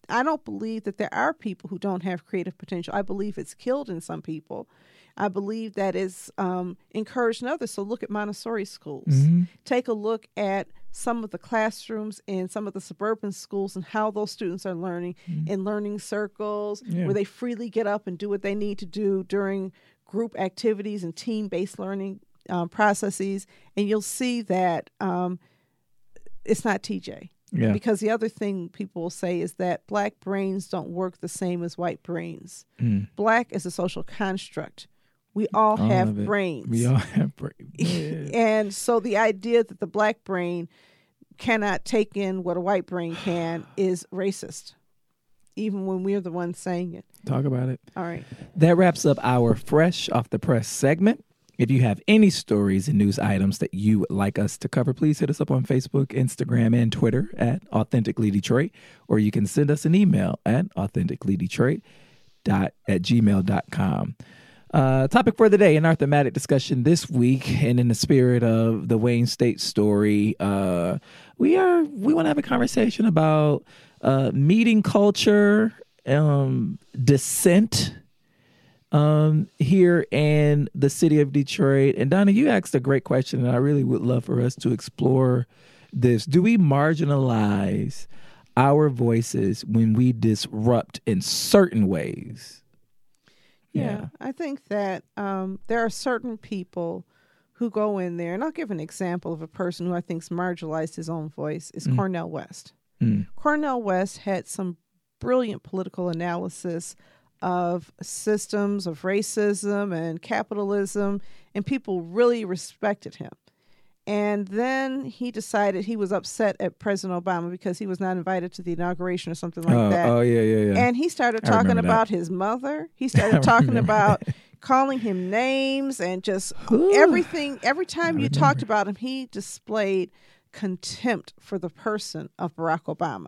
I don't believe that there are people who don't have creative potential. I believe it's killed in some people. I believe that is um, encouraged in others. So look at Montessori schools. Mm-hmm. Take a look at some of the classrooms in some of the suburban schools and how those students are learning mm-hmm. in learning circles yeah. where they freely get up and do what they need to do during group activities and team-based learning um, processes and you'll see that um, it's not tj yeah. Because the other thing people will say is that black brains don't work the same as white brains. Mm. Black is a social construct. We all, all have brains. We all have brains. Yeah. and so the idea that the black brain cannot take in what a white brain can is racist, even when we're the ones saying it. Talk about it. All right. That wraps up our Fresh Off the Press segment. If you have any stories and news items that you would like us to cover, please hit us up on Facebook, Instagram, and Twitter at Authentically Detroit, or you can send us an email at authenticallydetroit at gmail.com. Uh, topic for the day in our thematic discussion this week, and in the spirit of the Wayne State story, uh, we are we want to have a conversation about uh, meeting culture um, dissent um, here in the city of Detroit. And Donna, you asked a great question, and I really would love for us to explore this. Do we marginalize our voices when we disrupt in certain ways? Yeah, Yeah. I think that um, there are certain people who go in there, and I'll give an example of a person who I think's marginalized his own voice is Cornel West. Mm. Cornel West had some brilliant political analysis of systems of racism and capitalism, and people really respected him. And then he decided he was upset at President Obama because he was not invited to the inauguration or something like oh, that. oh, yeah, yeah, yeah. And he started talking remember that. about his mother. He started talking about calling him names and just Ooh. everything. Every time you talked about him, he displayed contempt for the person of Barack Obama.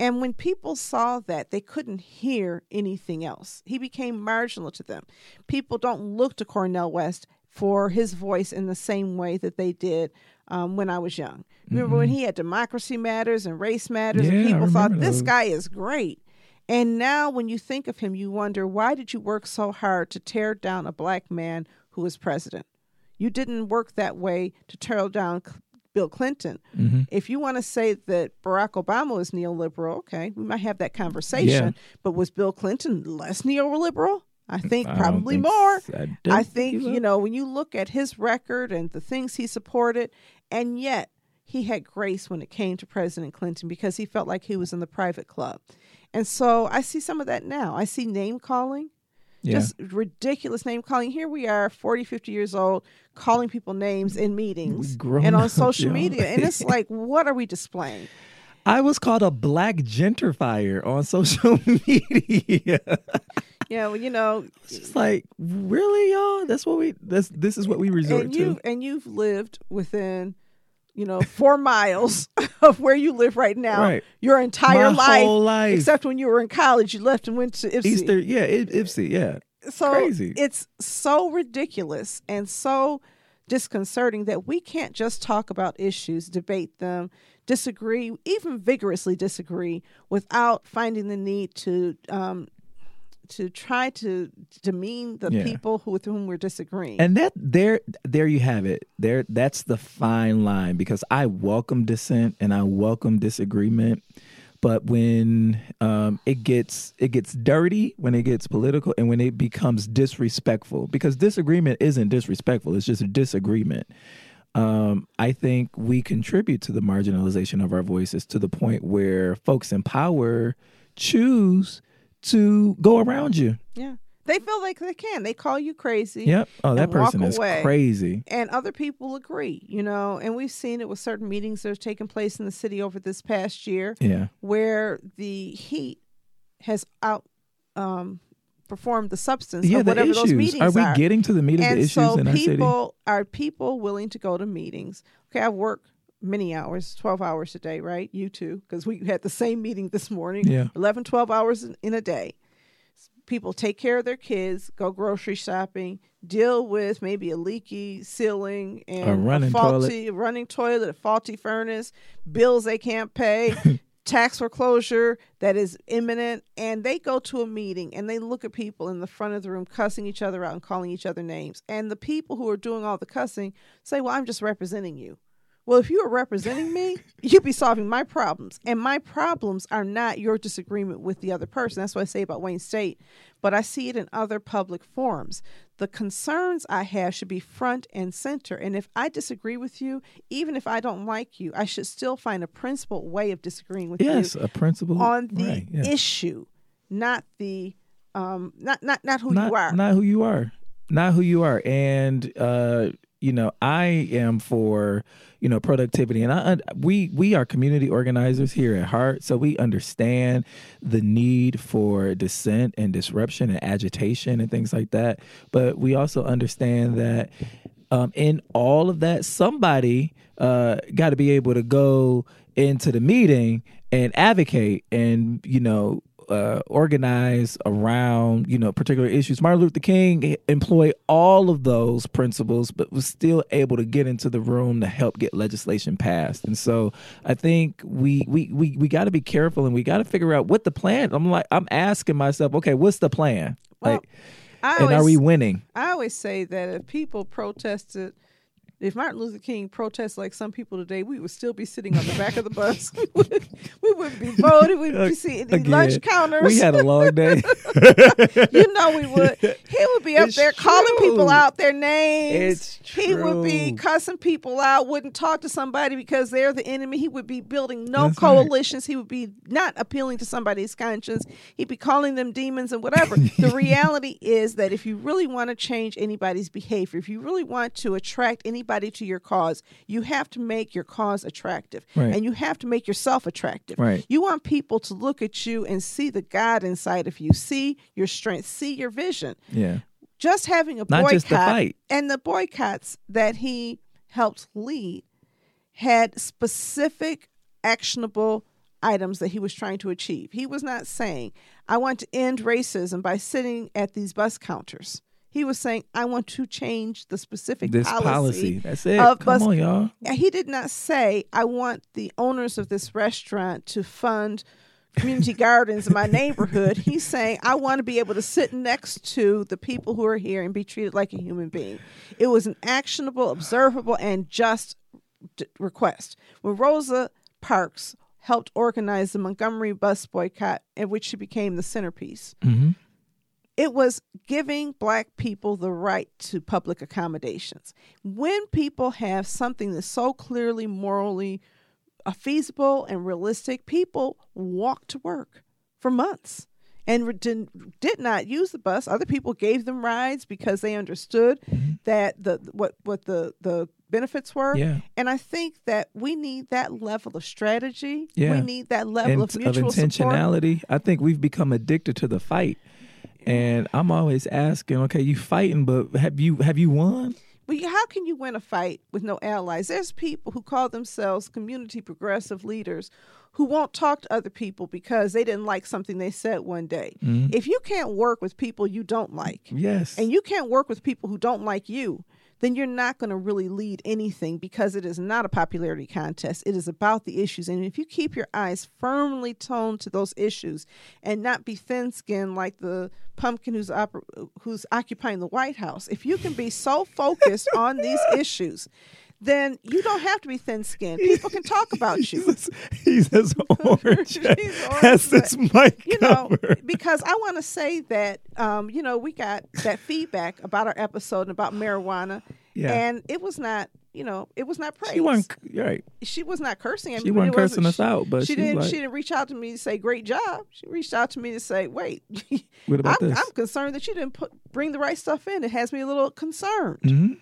And when people saw that, they couldn't hear anything else. He became marginal to them. People don't look to Cornel West for his voice in the same way that they did um, when I was young. Remember when he had Democracy Matters and Race Matters, Mm-hmm. Yeah, and people thought remember this those. guy is great. And now, when you think of him, you wonder why did you work so hard to tear down a black man who was president? You didn't work that way to tear down Bill Clinton. Mm-hmm. If you want to say that Barack Obama was neoliberal, okay, we might have that conversation. But was Bill Clinton less neoliberal? I think I probably think more. I I think think, he was. you know, when you look at his record and the things he supported, and yet he had grace when it came to President Clinton because he felt like he was in the private club. And so I see some of that now. I see name calling, Yeah. just ridiculous name calling. Here we are, 40, 50 years old, calling people names in meetings and on social media. And it's like, what are we displaying? I was called a black gentrifier on social media. Yeah, well, you know, It's just like, really, y'all? That's what we. That's this is what we resort and to. you and you've lived within you know four miles of where you live right now Right. your entire life, whole life. except when you were in college you left and went to Ypsi. Easter, yeah, I- Ypsi, yeah. so crazy. it's so ridiculous and so disconcerting that we can't just talk about issues debate them disagree even vigorously disagree without finding the need to um to try to demean the Yeah. people who, with whom we're disagreeing And that there, there you have it. There, that's the fine line because I welcome dissent and I welcome disagreement, but when um, it gets it gets dirty, when it gets political, and when it becomes disrespectful, because disagreement isn't disrespectful; it's just a disagreement. Um, I think we contribute to the marginalization of our voices to the point where folks in power choose to go around you. Yeah. They feel like they can. They call you crazy. Yep. Oh, that person is crazy. And other people agree, you know, and we've seen it with certain meetings that have taken place in the city over this past year Yeah. where the heat has out um, performed the substance yeah, of whatever those meetings are we are. We getting to the meat of and the issues so in our city? people are people willing to go to meetings. Okay, I've work many hours, 12 hours a day, right? You too, because we had the same meeting this morning. Yeah. 11, 12 hours in, in a day. People take care of their kids, go grocery shopping, deal with maybe a leaky ceiling and A running faulty a running toilet, a faulty furnace, bills they can't pay, tax foreclosure that is imminent, and they go to a meeting and they look at people in the front of the room cussing each other out and calling each other names. And the people who are doing all the cussing say, "Well, I'm just representing you." Well, if you were representing me, you'd be solving my problems. And my problems are not your disagreement with the other person. That's what I say about Wayne State. But I see it in other public forums. The concerns I have should be front and center. And if I disagree with you, even if I don't like you, I should still find a principled way of disagreeing with yes, you Yes, a principle on the right, yeah. issue, not the um not not not who not, you are. Not who you are. Not who you are. And uh, you know, I am for you know productivity, and I we we are community organizers here at Heart, so we understand the need for dissent and disruption and agitation and things like that. But we also understand that um, in all of that, somebody uh, got to be able to go into the meeting and advocate and you know uh, organize around you know particular issues. Martin Luther King employed all of those principles, but was still able to get into the room to help get legislation passed. And so I think we we we we got to be careful and we got to figure out what the plan. I'm like I'm asking myself, okay, what's the plan? Well, like, I and are we winning? I always say that if people protested, if Martin Luther King protests like some people today, we would still be sitting on the back of the bus. we, would, we wouldn't be voted. We'd be seeing the Again, lunch counters. We had a long day. you know we would. He would be up It's there calling people out their names. It's true. He would be cussing people out, wouldn't talk to somebody because they're the enemy. He would be building no That's right. coalitions. He would be not appealing to somebody's conscience. He'd be calling them demons and whatever. the reality is that if you really want to change anybody's behavior, if you really want to attract anybody to your cause, you have to make your cause attractive. Right. And you have to make yourself attractive. Right. You want people to look at you and see the God inside of you, see your strength, see your vision. yeah. Just having a Not boycott just the fight. and the boycotts that he helped lead had specific actionable items that he was trying to achieve. He was not saying, I want to end racism by sitting at these bus counters. He was saying, I want to change the specific This policy. policy. That's it. of Come bus- on, y'all. He did not say, I want the owners of this restaurant to fund community gardens in my neighborhood. He's saying, I want to be able to sit next to the people who are here and be treated like a human being. It was an actionable, observable, and just d- request. When Rosa Parks helped organize the Montgomery bus boycott, in which she became the centerpiece, hmm it was giving black people the right to public accommodations. When people have something that's so clearly morally uh, feasible and realistic, people walk to work for months and did, did not use the bus. Other people gave them rides because they understood that the what what the the benefits were. Yeah. And I think that we need that level of strategy. Yeah. We need that level And of of mutual support. intentionality. I think we've become addicted to the fight. And I'm always asking, okay, you fighting, but have you have you won? Well, how can you win a fight with no allies? There's people who call themselves community progressive leaders who won't talk to other people because they didn't like something they said one day. Mm-hmm. If you can't work with people you don't like, Yes. and you can't work with people who don't like you, then you're not going to really lead anything because it is not a popularity contest. It is about the issues. And if you keep your eyes firmly toned to those issues and not be thin skinned like the pumpkin who's, oper- who's occupying the White House, if you can be so focused on these issues, then you don't have to be thin skinned. People can talk about you. He's as orange He's orange, as this mic you know, because I want to say that, um, you know, we got that feedback about our episode and about marijuana, Yeah. and it was not, you know, it was not praise. She wasn't right. She was not cursing. She wasn't cursing us out, but she she's didn't. like- she didn't reach out to me to say great job. She reached out to me to say, wait, I'm? I'm concerned that you didn't put bring the right stuff in. It has me a little concerned. Mhm.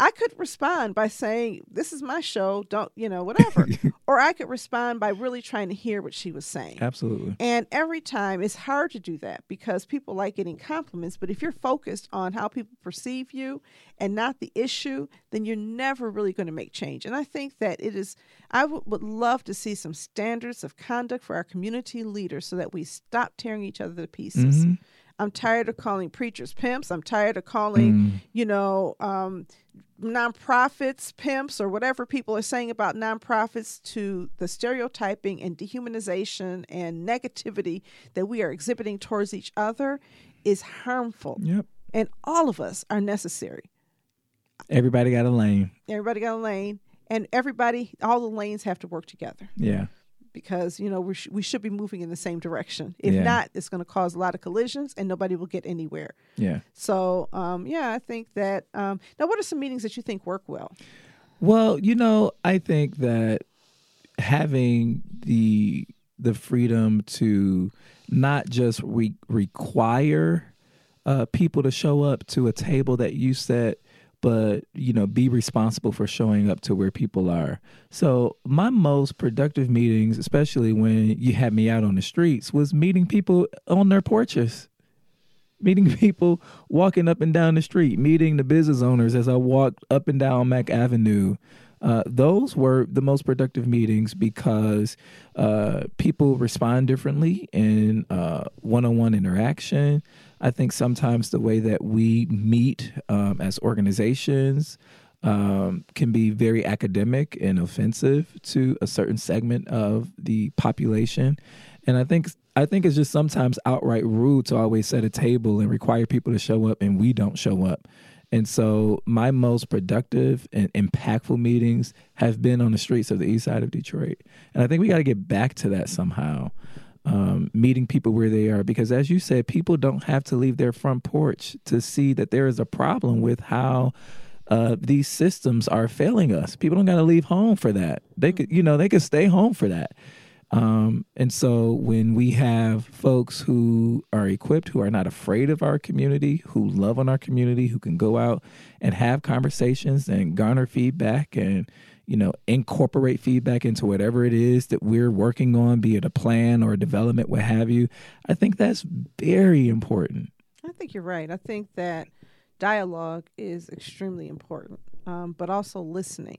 I could respond by saying, "This is my show. Don't you know whatever," or I could respond by really trying to hear what she was saying. Absolutely. And every time it's hard to do that because people like getting compliments. But if you're focused on how people perceive you and not the issue, then you're never really going to make change. And I think that it is, I w- would love to see some standards of conduct for our community leaders so that we stop tearing each other to pieces. Mhm. I'm tired of calling preachers pimps. I'm tired of calling, Mm. you know, um, nonprofits pimps or whatever people are saying about nonprofits to the stereotyping and dehumanization and negativity that we are exhibiting towards each other is harmful. Yep. And all of us are necessary. Everybody got a lane. Everybody got a lane, and everybody, all the lanes have to work together Yeah. Because you know we, sh- we should be moving in the same direction. If Yeah. not, it's going to cause a lot of collisions, and nobody will get anywhere. Yeah. So, um, yeah, I think that. Um, now, what are some meetings that you think work well? Well, you know, I think that having the the freedom to not just re- require uh, people to show up to a table that you set, but you know, be responsible for showing up to where people are. So my most productive meetings, especially when you had me out on the streets, was meeting people on their porches meeting people walking up and down the street, meeting the business owners as I walked up and down Mack Avenue, Uh, those were the most productive meetings because uh, people respond differently in uh, one-on-one interaction. I think sometimes the way that we meet um, as organizations um, can be very academic and offensive to a certain segment of the population. And I think I think it's just sometimes outright rude to always set a table and require people to show up and we don't show up. And so my most productive and impactful meetings have been on the streets of the east side of Detroit. And I think we got to get back to that somehow. Um, meeting people where they are. Because as you said people don't have to leave their front porch to see that there is a problem with how uh, these systems are failing us. People don't got to leave home for that. They could you know they could stay home for that. Um, and so when we have folks who are equipped, who are not afraid of our community, who love on our community, who can go out and have conversations and garner feedback and, you know, incorporate feedback into whatever it is that we're working on, be it a plan or a development, what have you, I think that's very important. I think you're right. I think that dialogue is extremely important, um, but also listening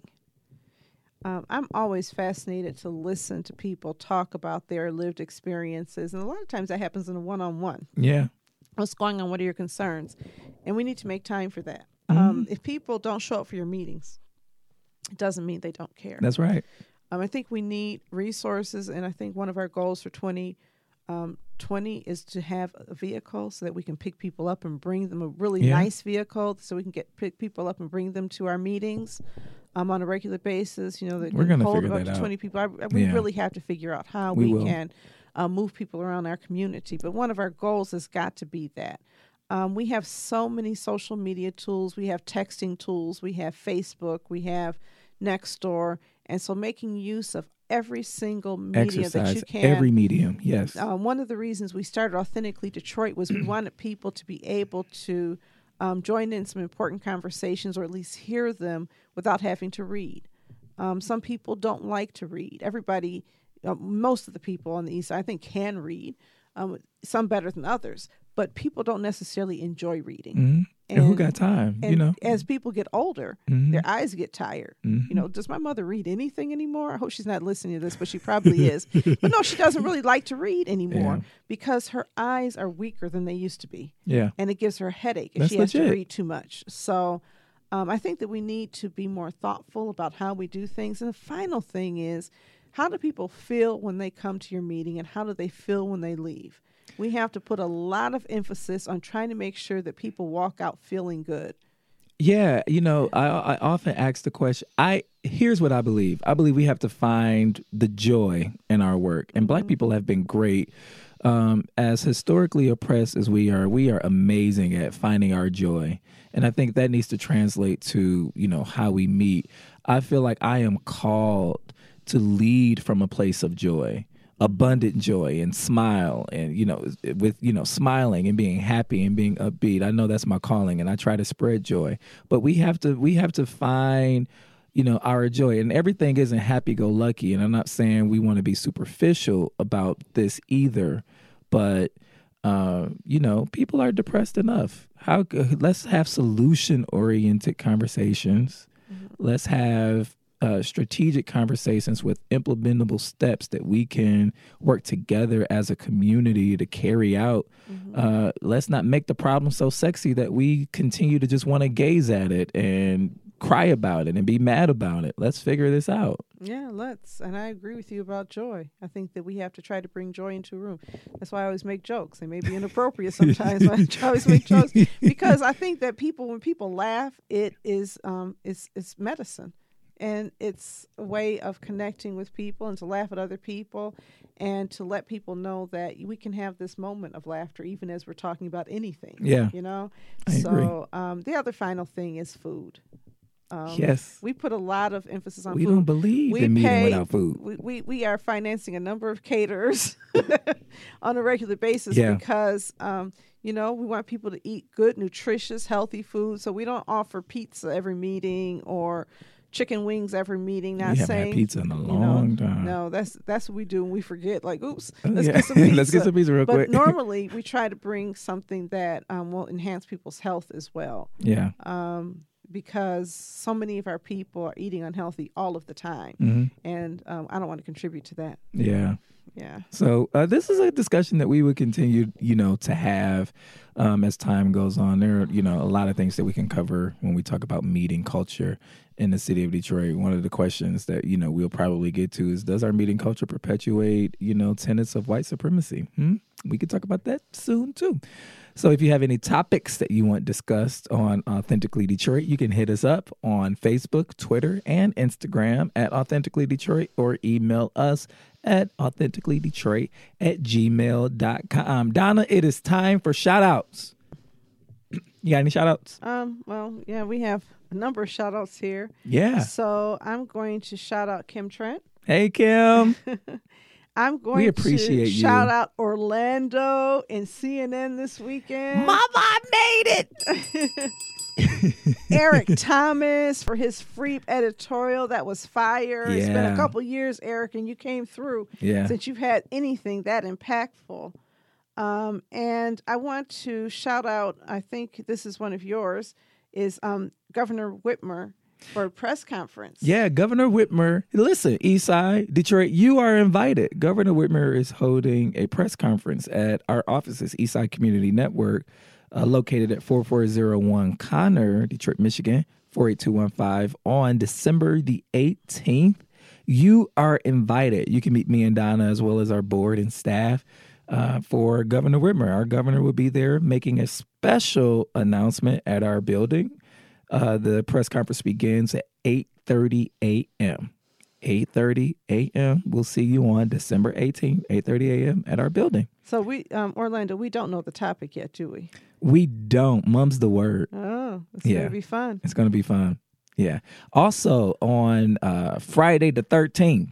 um, I'm always fascinated to listen to people talk about their lived experiences, and a lot of times that happens in a one-on-one. Yeah, what's going on? What are your concerns? And we need to make time for that. Um, mm-hmm. Um, if people don't show up for your meetings, doesn't mean they don't care. That's right. Um, I think we need resources, and I think one of our goals for 2020 um, is to have a vehicle so that we can pick people up and bring them a really yeah. nice vehicle so we can get pick people up and bring them to our meetings um, on a regular basis. You know, that we're going to figure up to twenty people. I, we yeah. really have to figure out how we, we can uh, move people around our community. But one of our goals has got to be that. Um, we have so many social media tools. We have texting tools. We have Facebook. We have Nextdoor, and so making use of every single medium Exercise, that you can. Every medium, yes. Uh, one of the reasons we started Authentically Detroit was we wanted people to be able to um, join in some important conversations or at least hear them without having to read. Um, some people don't like to read. Everybody, uh, most of the people on the East, I think, can read, um, some better than others, but people don't necessarily enjoy reading. And, and, who got time? you know, as people get older, mm-hmm. their eyes get tired. Mm-hmm. You know, does my mother read anything anymore? I hope she's not listening to this, but she probably is. but no, she doesn't really like to read anymore yeah. because her eyes are weaker than they used to be. Yeah, and it gives her a headache if That's she has legit. to read too much. So. Um, I think that we need to be more thoughtful about how we do things. And the final thing is, how do people feel when they come to your meeting, and how do they feel when they leave? We have to put a lot of emphasis on trying to make sure that people walk out feeling good. Yeah, you know, I, I often ask the question. I here's what I believe. I believe we have to find the joy in our work, and mm-hmm. Black people have been great. Um, as historically oppressed as we are, we are amazing at finding our joy, and I think that needs to translate to you know how we meet. I feel like I am called to lead from a place of joy abundant joy and smile and you know with you know smiling and being happy and being upbeat. I know that's my calling and i try to spread joy but we have to we have to find you know our joy. And everything isn't happy go lucky and i'm not saying we want to be superficial about this either but uh, you know people are depressed enough. How let's have solution oriented conversations. Mm-hmm. let's have uh, strategic conversations with implementable steps that we can work together as a community to carry out. Mm-hmm. Uh, let's not make the problem so sexy that we continue to just want to gaze at it and cry about it and be mad about it. Let's figure this out. Yeah, let's. And I agree with you about joy. I think that we have to try to bring joy into a room. That's why I always make jokes. They may be inappropriate sometimes, but I always make jokes because I think that people, when people laugh, it is um, it's it's medicine and it's a way of connecting with people and to laugh at other people and to let people know that we can have this moment of laughter even as we're talking about anything yeah you know I so um, the other final thing is food um, yes, we put a lot of emphasis on. We food. don't believe we in pay, without food. We, we, we are financing a number of caterers on a regular basis yeah. because um, you know we want people to eat good, nutritious, healthy food. So we don't offer pizza every meeting or chicken wings every meeting. Not we saying pizza in a long know, time. No, that's that's what we do, and we forget. Like, oops, oh, let's yeah. get some pizza. let's get some pizza real but quick. But normally, we try to bring something that um, will enhance people's health as well. Yeah. Um, because so many of our people are eating unhealthy all of the time, hmm and um, I don't want to contribute to that. Yeah. Yeah. So uh, this is a discussion that we would continue, you know, to have um, as time goes on. There are, you know, a lot of things that we can cover when we talk about meeting culture in the city of Detroit. One of the questions that you know we'll probably get to is: Does our meeting culture perpetuate, you know, tenets of white supremacy? Hmm? We could talk about that soon too. So if you have any topics that you want discussed on Authentically Detroit, you can hit us up on Facebook, Twitter, and Instagram at Authentically Detroit or email us at authenticallydetroit at gmail.com. Donna, it is time for shout outs. You got any shout outs? Um. Well, yeah, we have a number of shout outs here. Yeah. So I'm going to shout out Kim Trent. Hey, Kim. I'm going we appreciate to you. shout out Orlando and CNN this weekend. Mama, I made it. Eric Thomas for his free editorial that was fire. It's been a couple years, Eric, and you came through Yeah. since you've had anything that impactful. Um, and I want to shout out, I think this is one of yours, is um, Governor Whitmer for a press conference. Yeah, Governor Whitmer. Listen, Eastside, Detroit, you are invited. Governor Whitmer is holding a press conference at our offices, Eastside Community Network, uh, located at 4401 Conner, Detroit, Michigan, 48215, on December the 18th. You are invited. You can meet me and Donna as well as our board and staff. Uh, for Governor Whitmer, our governor will be there making a special announcement at our building. Uh, the press conference begins at 8:30 a.m. 8:30 a.m. We'll see you on December 18th, 8:30 a.m. at our building. So we, um, Orlando, we don't know the topic yet, do we? We don't. Mum's the word. Oh, it's Yeah. gonna be fun. It's going to be fun. Yeah. Also on uh, Friday the 13th,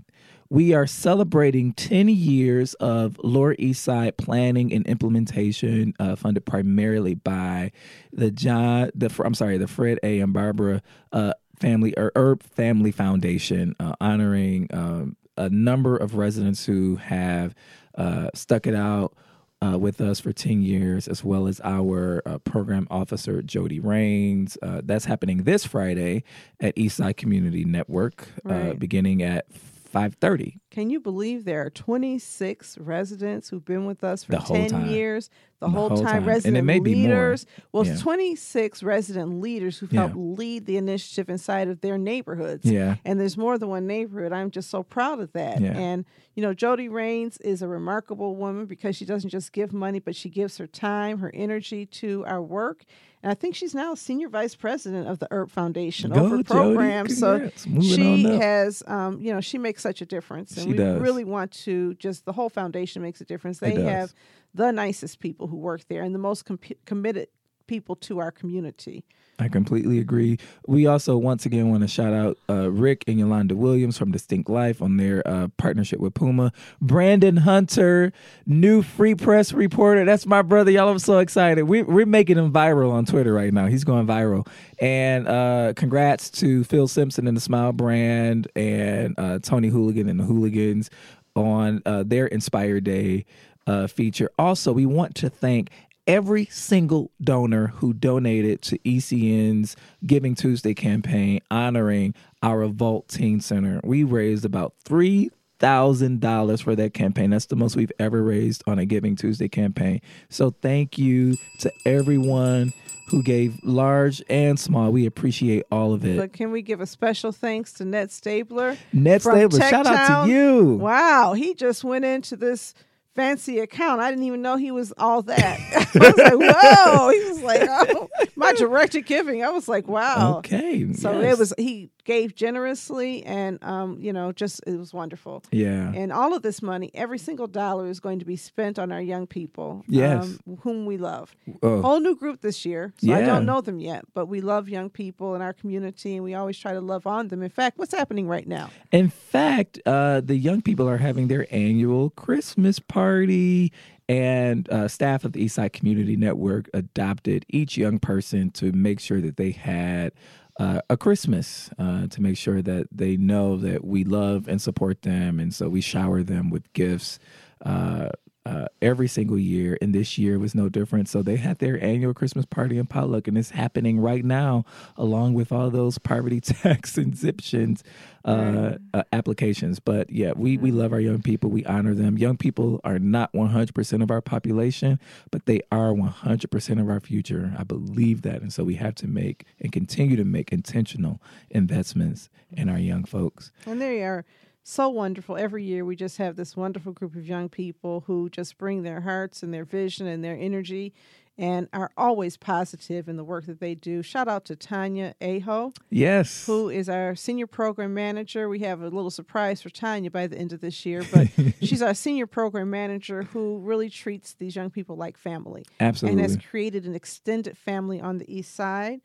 we are celebrating 10 years of Lower East Side planning and implementation, uh, funded primarily by the John, the I'm sorry, the Fred A. and Barbara uh, Family or Erb Family Foundation, uh, honoring um, a number of residents who have uh, stuck it out uh, with us for 10 years, as well as our uh, program officer, Jodee Raines. Uh, that's happening this Friday at Eastside Community Network, uh, Right. beginning at 5.30. Can you believe there are 26 residents who've been with us for 10 time. years? The, The whole, whole time. time. And it Resident may be more. leaders. Well, Yeah. 26 resident leaders who've Yeah. helped lead the initiative inside of their neighborhoods. Yeah. And there's more than one neighborhood. I'm just so proud of that. Yeah. And, you know, Jodee Raines is a remarkable woman because she doesn't just give money, but she gives her time, her energy to our work. And I think she's now senior vice president of the Erb Foundation Go, over Jodee. programs. So she has, um, you know, she makes such a difference. And She we does. really want to just, the whole foundation makes a difference. They have the nicest people who work there and the most com- committed people to our community. I completely agree. We also once again want to shout out uh, Rick and Yolanda Williams from Distinct Life on their uh, partnership with Puma. Branden Hunter, new Free Press reporter. That's my brother. Y'all, I'm so excited. We, we're making him viral on Twitter right now. He's going viral. And uh, congrats to Phil Simpson and the Smile Brand and uh, Tony Hooligan and the Hooligans on uh, their Inspire Day uh, feature. Also, we want to thank every single donor who donated to ECN's Giving Tuesday campaign honoring our Vault Teen Center. We raised about three thousand dollars for that campaign. That's the most we've ever raised on a Giving Tuesday campaign. So thank you to everyone who gave large and small. We appreciate all of it. But can we give a special thanks to Ned Staebler? Ned Staebler, shout out to you. Wow, he just went into this fancy account. I didn't even know he was all that. I was like, whoa. He was like, oh, my directed giving. I was like, wow. Okay. So yes. it was he gave generously and um, you know, just it was wonderful. Yeah. And all of this money, every single dollar is going to be spent on our young people, Yes. um, whom we love. Oh. Whole new group this year. So I don't know them yet, but we love young people in our community and we always try to love on them. In fact, what's happening right now? In fact, uh, the young people are having their annual Christmas party, and uh, staff of the Eastside Community Network adopted each young person to make sure that they had uh, a Christmas, uh, to make sure that they know that we love and support them, and so we shower them with gifts. Uh, uh, every single year, and this year was no different. So they had their annual Christmas party in potluck, and it's happening right now, along with all those poverty tax exemptions uh, uh, applications. But yeah, we we love our young people. We honor them. Young people are not 100 percent of our population, but they are 100 percent of our future. I believe that, and so we have to make and continue to make intentional investments in our young folks. And they are so wonderful. Every year we just have this wonderful group of young people who just bring their hearts and their vision and their energy and are always positive in the work that they do. Shout out to Tanya Aho. Yes. Who is our senior program manager. We have a little surprise for Tanya by the end of this year, but she's our senior program manager who really treats these young people like family. Absolutely. And has created an extended family on the east side.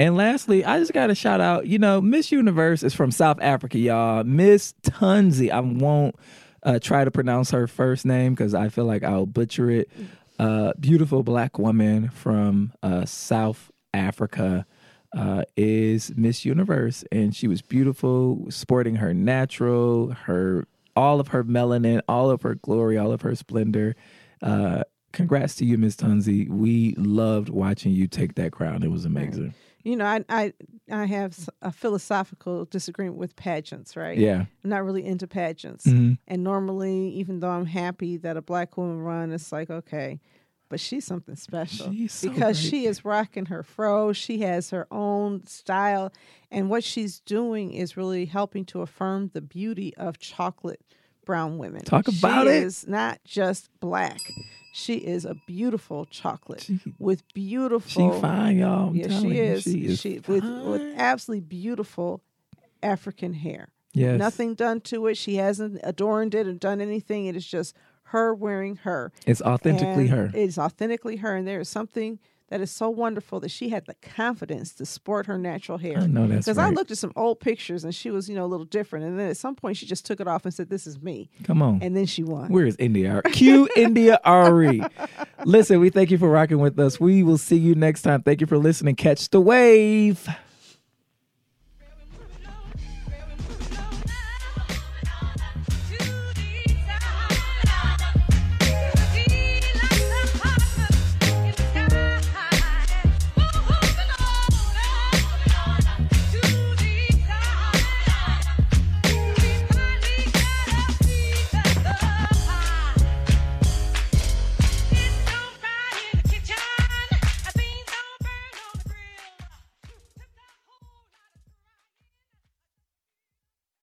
And lastly, I just got to shout out, you know, Miss Universe is from South Africa, y'all. Miss Tunzi. I won't uh, try to pronounce her first name because I feel like I'll butcher it. Uh, beautiful black woman from uh, South Africa uh, is Miss Universe, and she was beautiful, sporting her natural, her all of her melanin, all of her glory, all of her splendor. Uh, congrats to you, Miss Tunzi. We loved watching you take that crown. It was amazing. You know, I I I have a philosophical disagreement with pageants, right? Yeah, I'm not really into pageants, mm-hmm. and normally, even though I'm happy that a black woman run, it's like okay, but she's something special she's so because great. she is rocking her fro. She has her own style, and what she's doing is really helping to affirm the beauty of chocolate brown women. Talk about she it. Is not just black. She is a beautiful chocolate She- with beautiful. She fine, y'all. I'm yeah, she is. She is with fine. with absolutely beautiful African hair. yes. Nothing done to it. She hasn't adorned it or done anything. It is just her wearing her. It's authentically And her. It is authentically her, and there is something that is so wonderful that she had the confidence to sport her natural hair. I that's Because I right. looked at some old pictures and she was, you know, a little different. And then at some point she just took it off and said, This is me. Come on. And then she won. Where is India? Q India Arie. Listen, we thank you for rocking with us. We will see you next time. Thank you for listening. Catch the wave.